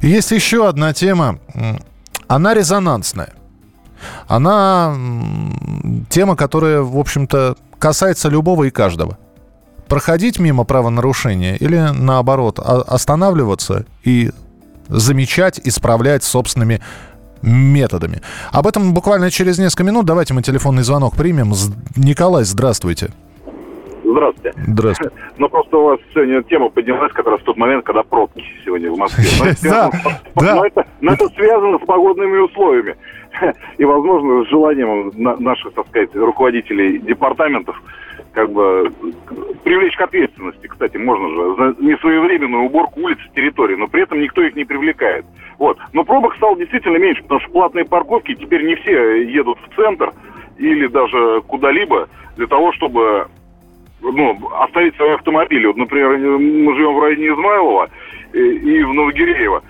[SPEAKER 1] Есть еще одна тема. Она резонансная. Она тема, которая, в общем-то, касается любого и каждого. Проходить мимо правонарушения или, наоборот, останавливаться и замечать, исправлять собственными методами. Об этом буквально через несколько минут. Давайте мы телефонный звонок примем. Николай, здравствуйте.
[SPEAKER 10] Здравствуйте.
[SPEAKER 1] Здравствуйте.
[SPEAKER 10] Ну, просто у вас сегодня тема поднялась как раз в тот момент, когда пробки сегодня в Москве.
[SPEAKER 1] Да,
[SPEAKER 10] да. Но это связано с погодными условиями. И, возможно, с желанием наших, так сказать, руководителей департаментов как бы привлечь к ответственности, кстати, можно же, за несвоевременную уборку улиц и территории, но при этом никто их не привлекает. Вот. Но пробок стало действительно меньше, потому что платные парковки теперь не все едут в центр или даже куда-либо для того, чтобы ну, оставить свои автомобили. Вот, например, мы живем в районе Измайлова и, и в Новогиреево.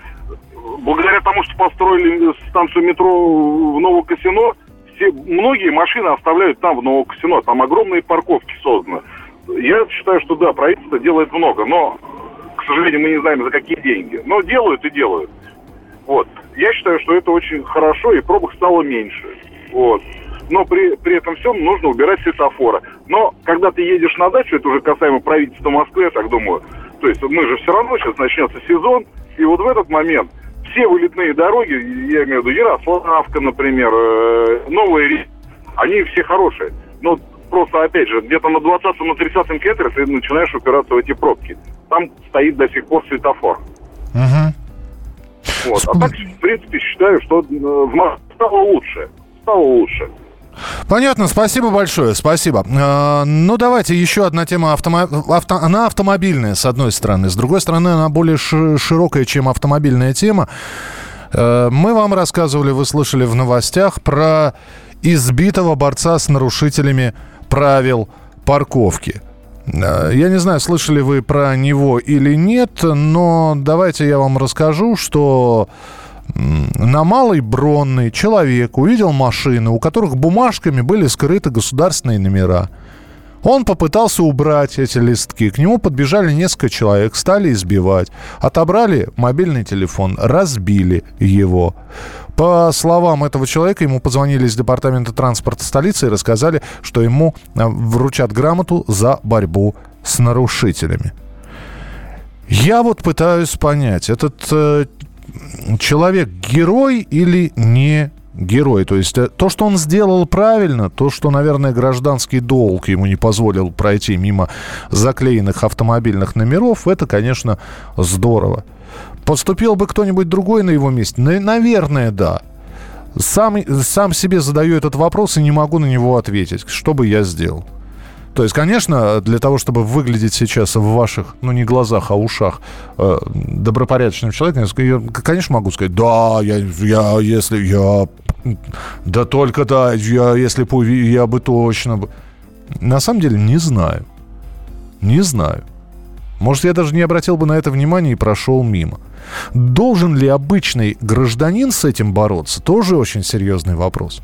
[SPEAKER 10] Благодаря тому, что построили станцию метро в Новокосино, все, многие машины оставляют там, в Новокосино. Там огромные парковки созданы. Я считаю, что да, правительство делает много, но, к сожалению, мы не знаем, за какие деньги. Но делают и делают. Вот. Я считаю, что это очень хорошо, и пробок стало меньше. Вот. Но при, при этом всем нужно убирать светофоры. Но когда ты едешь на дачу, это уже касаемо правительства Москвы, я так думаю, то есть мы же все равно сейчас начнется сезон, и вот в этот момент все вылетные дороги, я имею в виду Ярославка, например, э, Новые они все хорошие. Но просто, опять же, где-то на 20-м, на 30-м километре ты начинаешь упираться в эти пробки. Там стоит до сих пор светофор.
[SPEAKER 1] Угу.
[SPEAKER 10] Вот. А так, в принципе, считаю, что э, стало лучше. Стало лучше.
[SPEAKER 1] Понятно, спасибо большое, спасибо. Э, ну, давайте еще одна тема. Автомо... Авто... Она автомобильная, с одной стороны. С другой стороны, она более широкая, чем автомобильная тема. Э, мы вам рассказывали, вы слышали в новостях про избитого борца с нарушителями правил парковки. Э, я не знаю, слышали вы про него или нет, но давайте я вам расскажу, что на Малой Бронной человек увидел машины, у которых бумажками были скрыты государственные номера. Он попытался убрать эти листки. К нему подбежали несколько человек, стали избивать. Отобрали мобильный телефон, разбили его. По словам этого человека, ему позвонили из департамента транспорта столицы и рассказали, что ему э, вручат грамоту за борьбу с нарушителями. Я вот пытаюсь понять, этот э, человек герой или не герой. То есть э, то, что он сделал правильно, то, что, наверное, гражданский долг ему не позволил пройти мимо заклеенных автомобильных номеров, это, конечно, здорово. Поступил бы кто-нибудь другой на его месте? Наверное, да. Сам, сам себе задаю этот вопрос и не могу на него ответить. Что бы я сделал? То есть, конечно, для того, чтобы выглядеть сейчас в ваших, ну не глазах, а ушах э, добропорядочным человеком, я, конечно, могу сказать, да, я, я, если я, да только да, я, если бы я бы точно. На самом деле не знаю, не знаю. Может, я даже не обратил бы на это внимание и прошел мимо. Должен ли обычный гражданин с этим бороться? Тоже очень серьезный вопрос.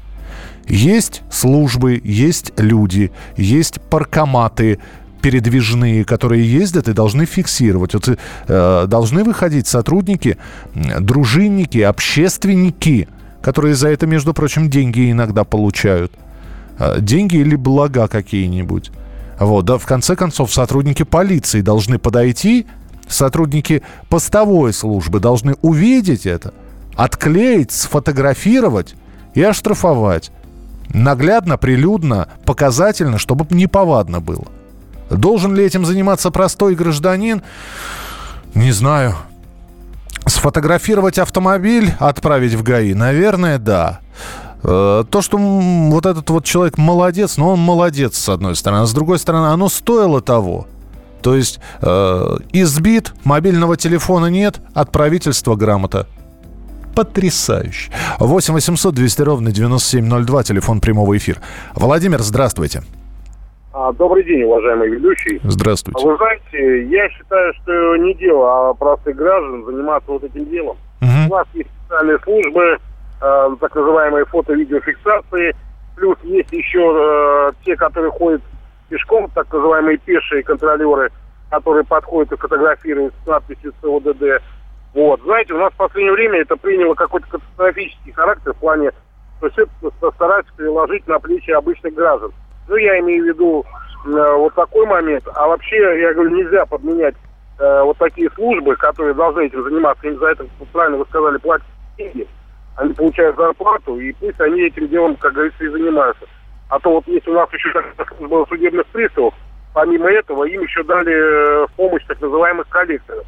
[SPEAKER 1] Есть службы, есть люди, есть паркоматы, передвижные, которые ездят и должны фиксировать. Вот, э, должны выходить сотрудники, дружинники, общественники, которые за это, между прочим, деньги иногда получают. Э, деньги или блага какие-нибудь. Вот, да, в конце концов, сотрудники полиции должны подойти, сотрудники постовой службы должны увидеть это, отклеить, сфотографировать и оштрафовать. Наглядно, прилюдно, показательно, чтобы неповадно было. Должен ли этим заниматься простой гражданин? Не знаю. Сфотографировать автомобиль, отправить в ГАИ? Наверное, да. Э, то, что вот этот вот человек молодец, но он молодец, с одной стороны. А с другой стороны, оно стоило того. То есть э, избит, мобильного телефона нет, от правительства грамота. Потрясающе. 8 800 200 ровно 9702, телефон прямого эфира. Владимир, здравствуйте.
[SPEAKER 11] А, добрый день, уважаемый ведущий.
[SPEAKER 1] Здравствуйте.
[SPEAKER 11] Вы знаете, я считаю, что не дело а простых граждан заниматься вот этим делом. Угу. У нас есть специальные службы, э, так называемые фото-видеофиксации, плюс есть еще э, те, которые ходят пешком, так называемые пешие контролеры, которые подходят и фотографируют с надписью СОДД. Вот. Знаете, у нас в последнее время это приняло какой-то катастрофический характер в плане, что все стараются переложить на плечи обычных граждан. Ну, я имею в виду э, вот такой момент. А вообще, я говорю, нельзя подменять э, вот такие службы, которые должны этим заниматься. Им за это, правильно вы сказали, платят деньги. Они получают зарплату, и пусть они этим делом, как говорится, и занимаются. А то вот если у нас еще служба судебных приставов, помимо этого им еще дали э, помощь так называемых коллекторов.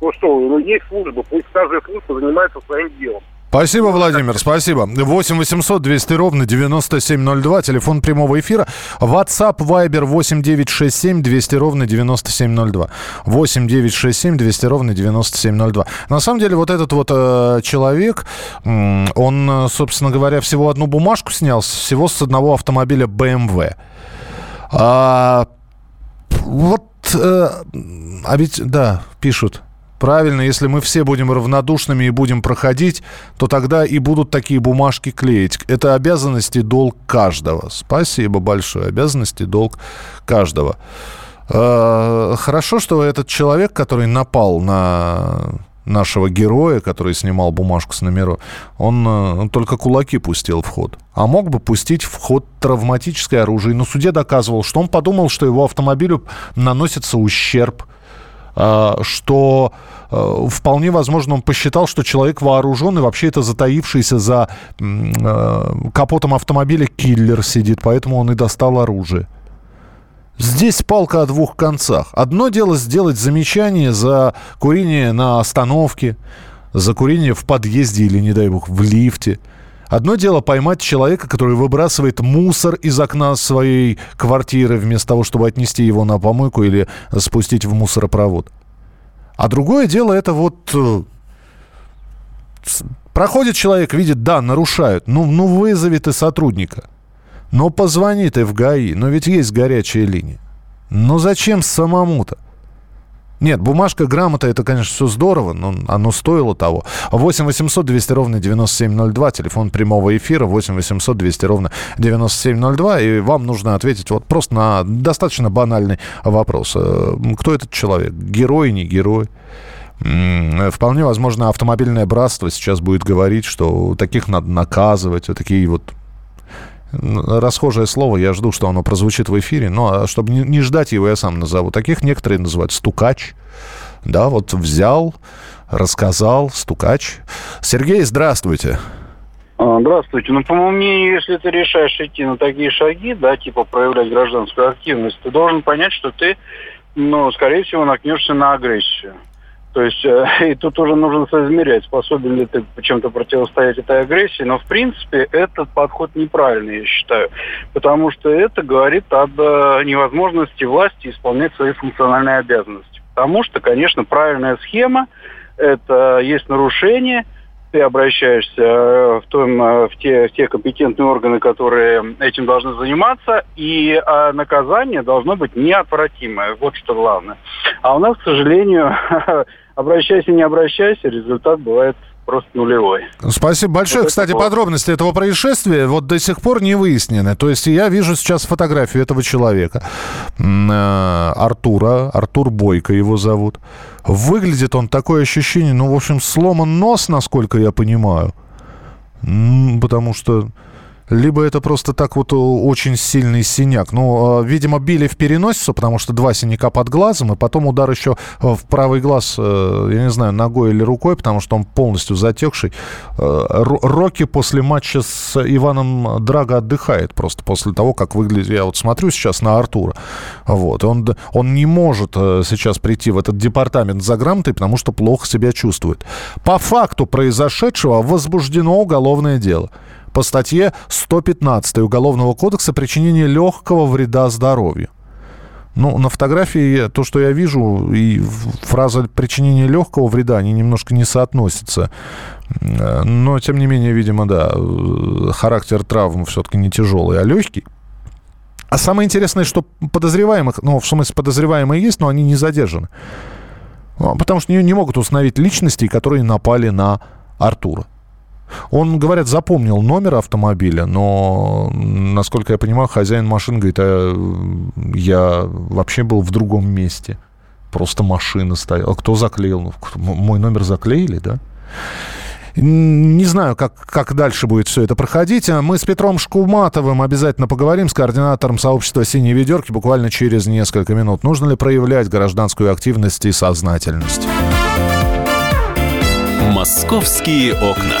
[SPEAKER 11] Ну что, ну есть служба, пусть каждая служба занимается своим делом.
[SPEAKER 1] Спасибо, Владимир, спасибо. 8 800 200 ровно 9702, телефон прямого эфира. WhatsApp, Viber 8 967 200 ровно 9702. 8 967 200 ровно 9702. На самом деле, вот этот вот э, человек, он, собственно говоря, всего одну бумажку снял, всего с одного автомобиля BMW. А, вот, э, а ведь, да, пишут, Правильно, если мы все будем равнодушными и будем проходить, то тогда и будут такие бумажки клеить. Это обязанности долг каждого. Спасибо большое. Обязанности долг каждого. Э, хорошо, что этот человек, который напал на нашего героя, который снимал бумажку с номером, он, э, он только кулаки пустил в ход. А мог бы пустить в ход травматическое оружие. Но суде доказывал, что он подумал, что его автомобилю наносится ущерб – что а, вполне возможно он посчитал, что человек вооружен, и вообще это затаившийся за а, капотом автомобиля киллер сидит, поэтому он и достал оружие. Здесь палка о двух концах. Одно дело сделать замечание за курение на остановке, за курение в подъезде или, не дай бог, в лифте. Одно дело поймать человека, который выбрасывает мусор из окна своей квартиры, вместо того, чтобы отнести его на помойку или спустить в мусоропровод. А другое дело это вот... Э, проходит человек, видит, да, нарушают. Ну, ну вызови ты сотрудника. Но позвони ты в ГАИ. Но ведь есть горячая линия. Ну зачем самому-то? Нет, бумажка, грамота, это, конечно, все здорово, но оно стоило того. 8 800 200 ровно 9702, телефон прямого эфира 8 800 200 ровно 9702, и вам нужно ответить вот просто на достаточно банальный вопрос. Э, кто этот человек? Герой, не герой? Вполне возможно, автомобильное братство сейчас будет говорить, что таких надо наказывать, вот такие вот расхожее слово, я жду, что оно прозвучит в эфире, но а чтобы не, ждать его, я сам назову. Таких некоторые называют стукач. Да, вот взял, рассказал, стукач. Сергей, здравствуйте.
[SPEAKER 12] А, здравствуйте. Ну, по моему мнению, если ты решаешь идти на такие шаги, да, типа проявлять гражданскую активность, ты должен понять, что ты, ну, скорее всего, накнешься на агрессию. То есть э, и тут уже нужно соизмерять, способен ли ты чем-то противостоять этой агрессии. Но в принципе этот подход неправильный, я считаю. Потому что это говорит об э, невозможности власти исполнять свои функциональные обязанности. Потому что, конечно, правильная схема – это есть нарушение, ты обращаешься э, в, том, в, те, в те компетентные органы, которые этим должны заниматься, и а наказание должно быть неотвратимое. Вот что главное. А у нас, к сожалению, обращайся, не обращайся, результат бывает просто нулевой.
[SPEAKER 1] Спасибо большое. Вот Кстати, подробности этого происшествия вот до сих пор не выяснены. То есть я вижу сейчас фотографию этого человека, э, Артура, Артур Бойко его зовут. Выглядит он такое ощущение, ну, в общем, сломан нос, насколько я понимаю. Потому что либо это просто так вот очень сильный синяк. Ну, а, видимо, били в переносицу, потому что два синяка под глазом, и потом удар еще э, в правый глаз, э, я не знаю, ногой или рукой, потому что он полностью затекший. Э, Рокки после матча с Иваном Драго отдыхает просто после того, как выглядит... Я вот смотрю сейчас на Артура. Вот. Он, он не может сейчас прийти в этот департамент за грамотой, потому что плохо себя чувствует. По факту произошедшего возбуждено уголовное дело по статье 115 Уголовного кодекса «Причинение легкого вреда здоровью». Ну, на фотографии то, что я вижу, и фраза причинения легкого вреда, они немножко не соотносятся. Но, тем не менее, видимо, да, характер травм все-таки не тяжелый, а легкий. А самое интересное, что подозреваемых, ну, в смысле, подозреваемые есть, но они не задержаны. Ну, потому что не, не могут установить личностей, которые напали на Артура. Он, говорят, запомнил номер автомобиля, но, насколько я понимаю, хозяин машины говорит, а я вообще был в другом месте. Просто машина стояла. Кто заклеил? Ну, мой номер заклеили, да? Не знаю, как, как дальше будет все это проходить. Мы с Петром Шкуматовым обязательно поговорим, с координатором сообщества «Синие ведерки» буквально через несколько минут. Нужно ли проявлять гражданскую активность и сознательность?
[SPEAKER 9] «Московские окна».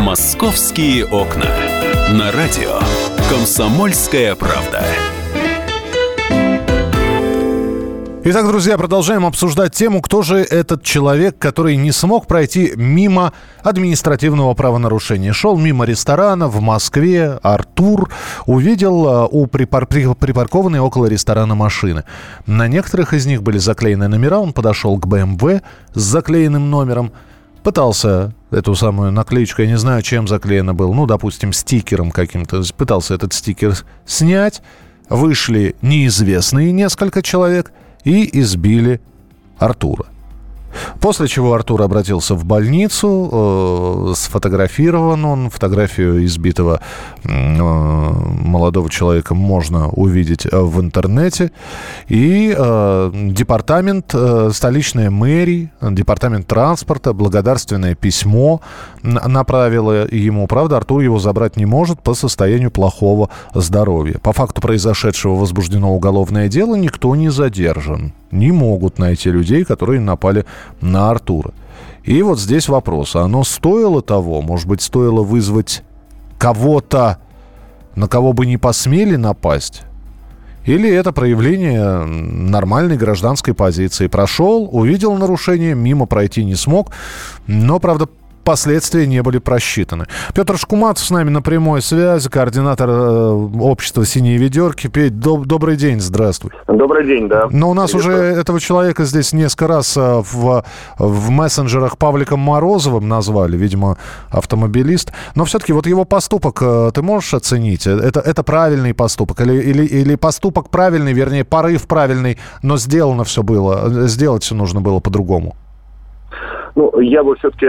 [SPEAKER 9] Московские окна. На радио «Комсомольская правда».
[SPEAKER 1] Итак, друзья, продолжаем обсуждать тему, кто же этот человек, который не смог пройти мимо административного правонарушения. Шел мимо ресторана в Москве, Артур увидел а, у припар... припаркованной около ресторана машины. На некоторых из них были заклеены номера, он подошел к БМВ с заклеенным номером, пытался эту самую наклеечку, я не знаю, чем заклеено был, ну, допустим, стикером каким-то, пытался этот стикер снять, вышли неизвестные несколько человек – и избили Артура. После чего Артур обратился в больницу, э, сфотографирован он, фотографию избитого э, молодого человека можно увидеть э, в интернете. И э, департамент, э, столичная мэрия, департамент транспорта, благодарственное письмо направило ему. Правда, Артур его забрать не может по состоянию плохого здоровья. По факту произошедшего возбуждено уголовное дело, никто не задержан не могут найти людей, которые напали на Артура. И вот здесь вопрос, а оно стоило того? Может быть, стоило вызвать кого-то, на кого бы не посмели напасть? Или это проявление нормальной гражданской позиции? Прошел, увидел нарушение, мимо пройти не смог, но, правда, последствия не были просчитаны. Петр Шкуматов с нами на прямой связи, координатор э, общества «Синие ведерки». Петь, доб- добрый день, здравствуй.
[SPEAKER 13] Добрый день, да.
[SPEAKER 1] Но у нас Привет. уже этого человека здесь несколько раз э, в, в мессенджерах Павликом Морозовым назвали, видимо, автомобилист. Но все-таки вот его поступок э, ты можешь оценить? Это, это правильный поступок или, или, или поступок правильный, вернее, порыв правильный, но сделано все было, сделать все нужно было по-другому?
[SPEAKER 13] Ну, я бы все-таки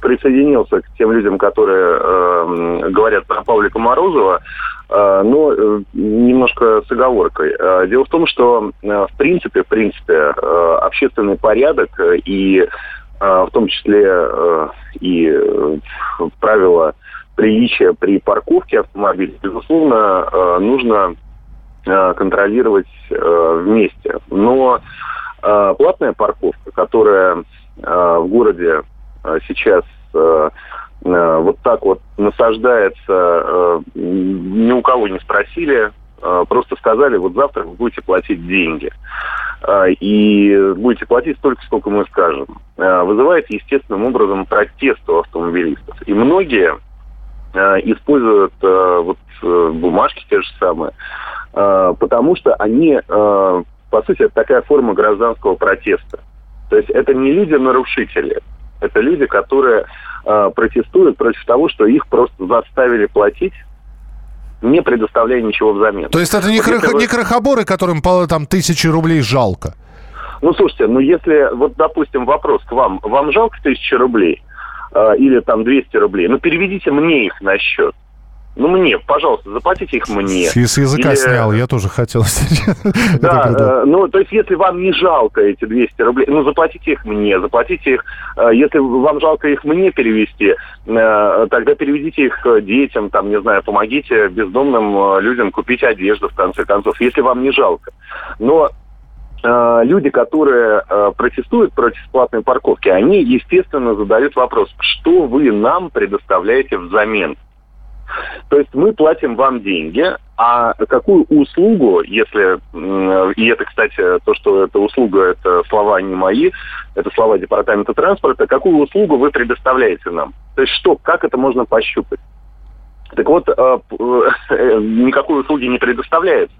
[SPEAKER 13] присоединился к тем людям, которые э, говорят про Павлика Морозова, э, но э, немножко с оговоркой. Э, дело в том, что э, в принципе, в принципе, э, общественный порядок и э, в том числе э, и э, правила приличия при парковке автомобиля, безусловно, э, нужно э, контролировать э, вместе. Но э, платная парковка, которая Э, в городе э, сейчас э, вот так вот насаждается, ни у кого не спросили, просто сказали, вот завтра вы будете платить деньги. И будете платить столько, сколько мы скажем. Вызывает естественным образом протест у автомобилистов. И многие используют вот бумажки те же самые, потому что они, по сути, это такая форма гражданского протеста. То есть это не люди-нарушители, это люди, которые э, протестуют против того, что их просто заставили платить не предоставляя ничего взамен.
[SPEAKER 1] То есть это не, вот крох, вы... не крохоборы, которым там тысячи рублей жалко?
[SPEAKER 13] Ну, слушайте, ну если, вот, допустим, вопрос к вам, вам жалко тысячи рублей э, или там 200 рублей, ну, переведите мне их на счет. Ну, мне, пожалуйста, заплатите их мне.
[SPEAKER 1] С, с языка Или... снял, я тоже хотел.
[SPEAKER 13] Да, э, ну, то есть, если вам не жалко эти 200 рублей, ну, заплатите их мне, заплатите их, э, если вам жалко их мне перевести, э, тогда переведите их детям, там, не знаю, помогите бездомным людям купить одежду, в конце концов, если вам не жалко. Но люди, которые протестуют против платной парковки, они, естественно, задают вопрос, что вы нам предоставляете взамен? То есть мы платим вам деньги, а какую услугу, если, и это, кстати, то, что эта услуга, это слова не мои, это слова Департамента транспорта, какую услугу вы предоставляете нам? То есть что, как это можно пощупать? Так вот, э, э, никакой услуги не предоставляется.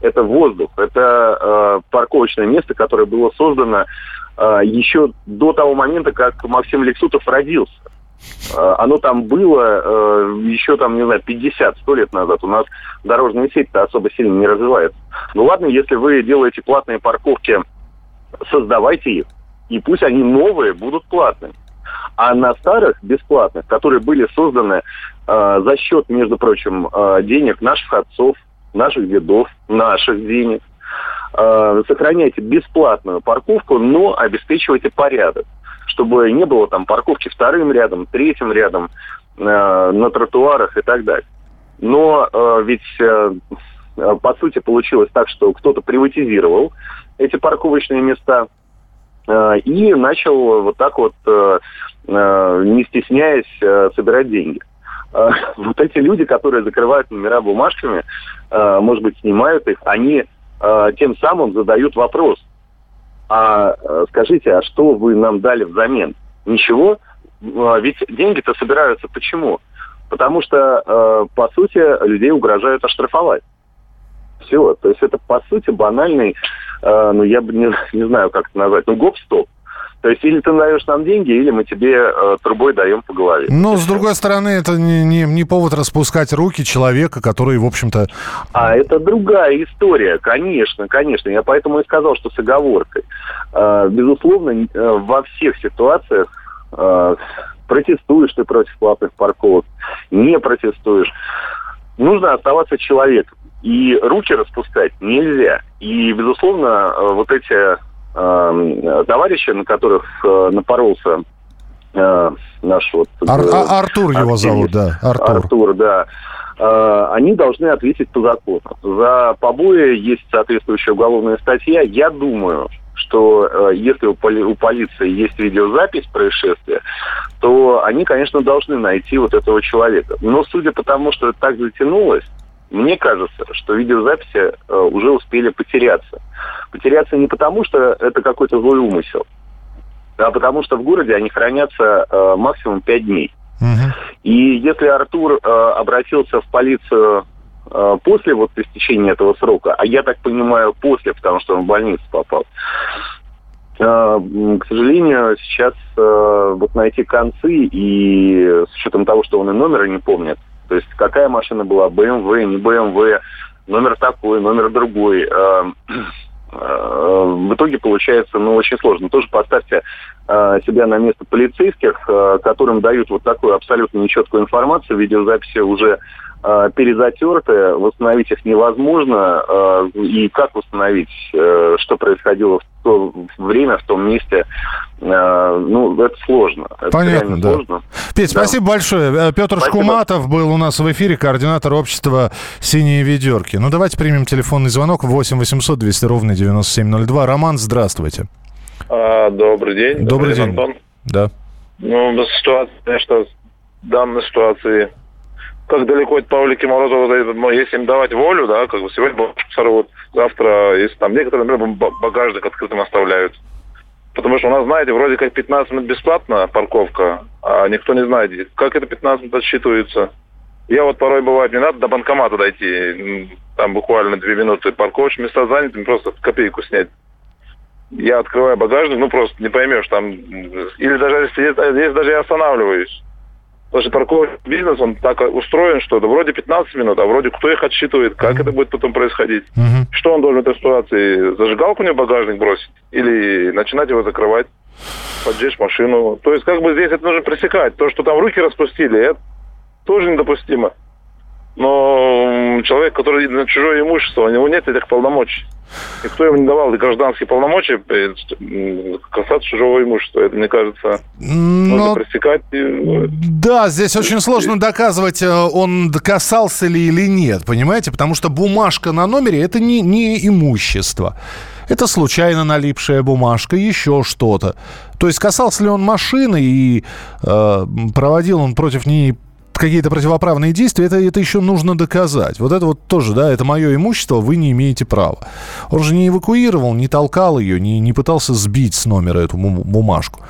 [SPEAKER 13] Это воздух, это э, парковочное место, которое было создано еще до того момента, как Максим Лексутов родился. Э, оно там было э, еще там, не знаю, 50-100 лет назад. У нас дорожная сеть-то особо сильно не развивается. Ну ладно, если вы делаете платные парковки, создавайте их, и пусть они новые будут платными. А на старых, бесплатных, которые были созданы э, за счет, между прочим, э, денег наших отцов, наших дедов, наших денег, э, сохраняйте бесплатную парковку, но обеспечивайте порядок чтобы не было там парковки вторым рядом, третьим рядом, э, на тротуарах и так далее. Но э, ведь, э, по сути, получилось так, что кто-то приватизировал эти парковочные места э, и начал вот так вот, э, э, не стесняясь, э, собирать деньги. Э, вот эти люди, которые закрывают номера бумажками, э, может быть, снимают их, они э, тем самым задают вопрос, а э, скажите, а что вы нам дали взамен? Ничего? А, ведь деньги-то собираются почему? Потому что, э, по сути, людей угрожают оштрафовать. Все. То есть это, по сути, банальный, э, ну, я бы не, не знаю, как это назвать, ну, гоп-стоп. То есть или ты даешь нам деньги, или мы тебе э, трубой даем по голове.
[SPEAKER 1] Но, с другой стороны, это не, не, не повод распускать руки человека, который, в общем-то...
[SPEAKER 13] А это другая история, конечно, конечно. Я поэтому и сказал, что с оговоркой. Э, безусловно, э, во всех ситуациях э, протестуешь ты против платных парковок, не протестуешь. Нужно оставаться человеком. И руки распускать нельзя. И, безусловно, э, вот эти э, товарища, на которых э, напоролся э, наш вот...
[SPEAKER 1] Ар- э, Артур его зовут, да.
[SPEAKER 13] Артур. Артур, да. Э, они должны ответить по закону. За побои есть соответствующая уголовная статья. Я думаю, что э, если у, поли- у полиции есть видеозапись происшествия, то они, конечно, должны найти вот этого человека. Но судя по тому, что это так затянулось, мне кажется, что видеозаписи э, уже успели потеряться. Потеряться не потому, что это какой-то злой умысел, а потому что в городе они хранятся э, максимум 5 дней. Угу. И если Артур э, обратился в полицию после вот истечения этого срока, а я так понимаю после, потому что он в больницу попал, к сожалению, сейчас вот найти концы и с учетом того, что он и номера не помнит, то есть какая машина была, BMW, не BMW, номер такой, номер другой. Э, э, в итоге получается, ну, очень сложно. Тоже поставьте э, себя на место полицейских, которым дают вот такую абсолютно нечеткую информацию, видеозаписи уже э, перезатертые, восстановить их невозможно. Э, и как восстановить, э, что происходило в то время, в том месте, э, ну, это сложно. Это
[SPEAKER 1] Понятно, да. Сложно. Петь, да. спасибо большое. Э, Петр спасибо. Шкуматов был у нас в эфире, координатор общества «Синие ведерки». Ну, давайте примем телефонный звонок 8 800 200 ровно 9702. Роман, здравствуйте.
[SPEAKER 14] А, добрый день.
[SPEAKER 1] Добрый день. Антон. Да.
[SPEAKER 14] Ну, ситуация, конечно, данной ситуации как далеко от Павлики Морозова, ну, если им давать волю, да, как бы сегодня сорвут, завтра, если там некоторые, например, багажник открытым оставляют. Потому что у нас, знаете, вроде как 15 минут бесплатно парковка, а никто не знает, как это 15 минут отсчитывается. Я вот порой бывает, мне надо до банкомата дойти, там буквально 2 минуты парковочные места заняты, просто копейку снять. Я открываю багажник, ну просто не поймешь, там, или даже если, если даже я останавливаюсь, Потому что парковочный бизнес, он так устроен, что это вроде 15 минут, а вроде кто их отсчитывает, как uh-huh. это будет потом происходить. Uh-huh. Что он должен в этой ситуации? Зажигалку мне в багажник бросить? Или начинать его закрывать? Поджечь машину? То есть как бы здесь это нужно пресекать. То, что там руки распустили, это тоже недопустимо. Но человек, который на чужое имущество, у него нет этих полномочий. Никто ему не давал гражданские полномочия э, касаться чужого имущества. Это, мне кажется, Но... нужно пресекать.
[SPEAKER 1] Да, здесь очень сложно доказывать, э, он касался ли или нет, понимаете? Потому что бумажка на номере – это не, не имущество. Это случайно налипшая бумажка, еще что-то. То есть касался ли он машины и э, проводил он против нее какие-то противоправные действия, это, это еще нужно доказать. Вот это вот тоже, да, это мое имущество, вы не имеете права. Он же не эвакуировал, не толкал ее, не, не пытался сбить с номера эту бумажку.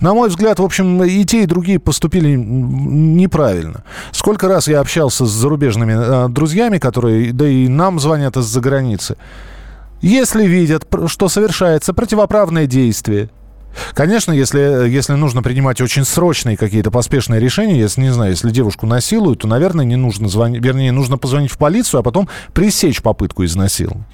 [SPEAKER 1] На мой взгляд, в общем, и те, и другие поступили неправильно. Сколько раз я общался с зарубежными э, друзьями, которые, да и нам звонят из-за границы. Если видят, что совершается противоправное действие, Конечно, если, если нужно принимать очень срочные какие-то поспешные решения, если, не знаю, если девушку насилуют, то, наверное, не нужно звонить, вернее, нужно позвонить в полицию, а потом пресечь попытку изнасилования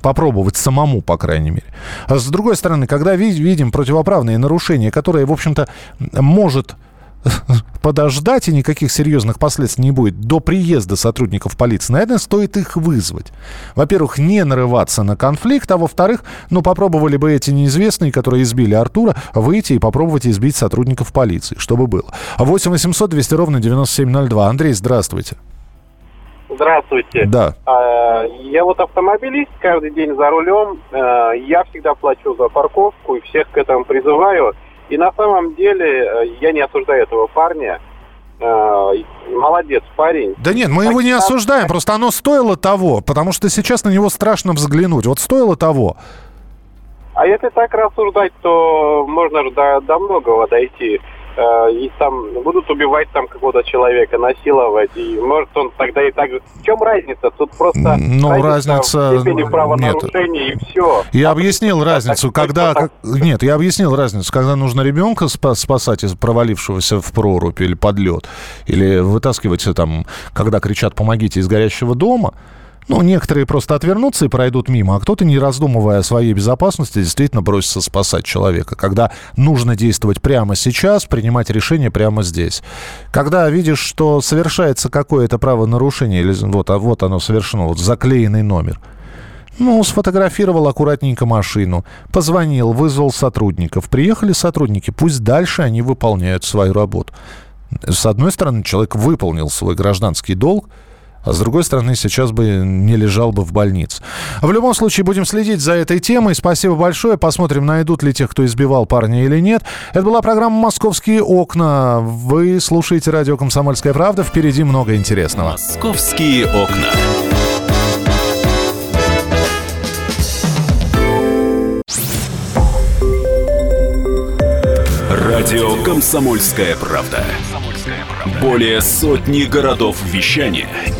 [SPEAKER 1] попробовать самому, по крайней мере. А с другой стороны, когда видим противоправные нарушения, которые, в общем-то, может подождать, и никаких серьезных последствий не будет до приезда сотрудников полиции, наверное, стоит их вызвать. Во-первых, не нарываться на конфликт, а во-вторых, ну, попробовали бы эти неизвестные, которые избили Артура, выйти и попробовать избить сотрудников полиции, чтобы было. 8 800 200 ровно 9702. Андрей, здравствуйте.
[SPEAKER 8] Здравствуйте.
[SPEAKER 1] Да.
[SPEAKER 8] А, я вот автомобилист, каждый день за рулем. А, я всегда плачу за парковку и всех к этому призываю. И на самом деле э, я не осуждаю этого парня. Э, молодец парень.
[SPEAKER 1] Да нет, мы его не осуждаем, просто оно стоило того, потому что сейчас на него страшно взглянуть. Вот стоило того.
[SPEAKER 8] А если так рассуждать, то можно же до, до многого дойти. Э, и там будут убивать там какого-то человека, насиловать, и может он тогда и так же... В чем разница? Тут просто
[SPEAKER 1] ну, разница,
[SPEAKER 8] разница в правонарушения
[SPEAKER 1] нет.
[SPEAKER 8] и все.
[SPEAKER 1] Я объяснил разницу, так, когда... Так... Нет, я объяснил разницу, когда нужно ребенка спасать из провалившегося в прорубь или под лед, или вытаскивать там, когда кричат «помогите» из горящего дома, ну, некоторые просто отвернутся и пройдут мимо, а кто-то, не раздумывая о своей безопасности, действительно бросится спасать человека. Когда нужно действовать прямо сейчас, принимать решение прямо здесь. Когда видишь, что совершается какое-то правонарушение, или вот, а вот оно совершено, вот заклеенный номер, ну, сфотографировал аккуратненько машину, позвонил, вызвал сотрудников. Приехали сотрудники, пусть дальше они выполняют свою работу. С одной стороны, человек выполнил свой гражданский долг, а с другой стороны, сейчас бы не лежал бы в больнице. В любом случае, будем следить за этой темой. Спасибо большое. Посмотрим, найдут ли тех, кто избивал парня или нет. Это была программа «Московские окна». Вы слушаете радио «Комсомольская правда». Впереди много интересного.
[SPEAKER 9] «Московские окна». Радио «Комсомольская правда». Более сотни городов вещания –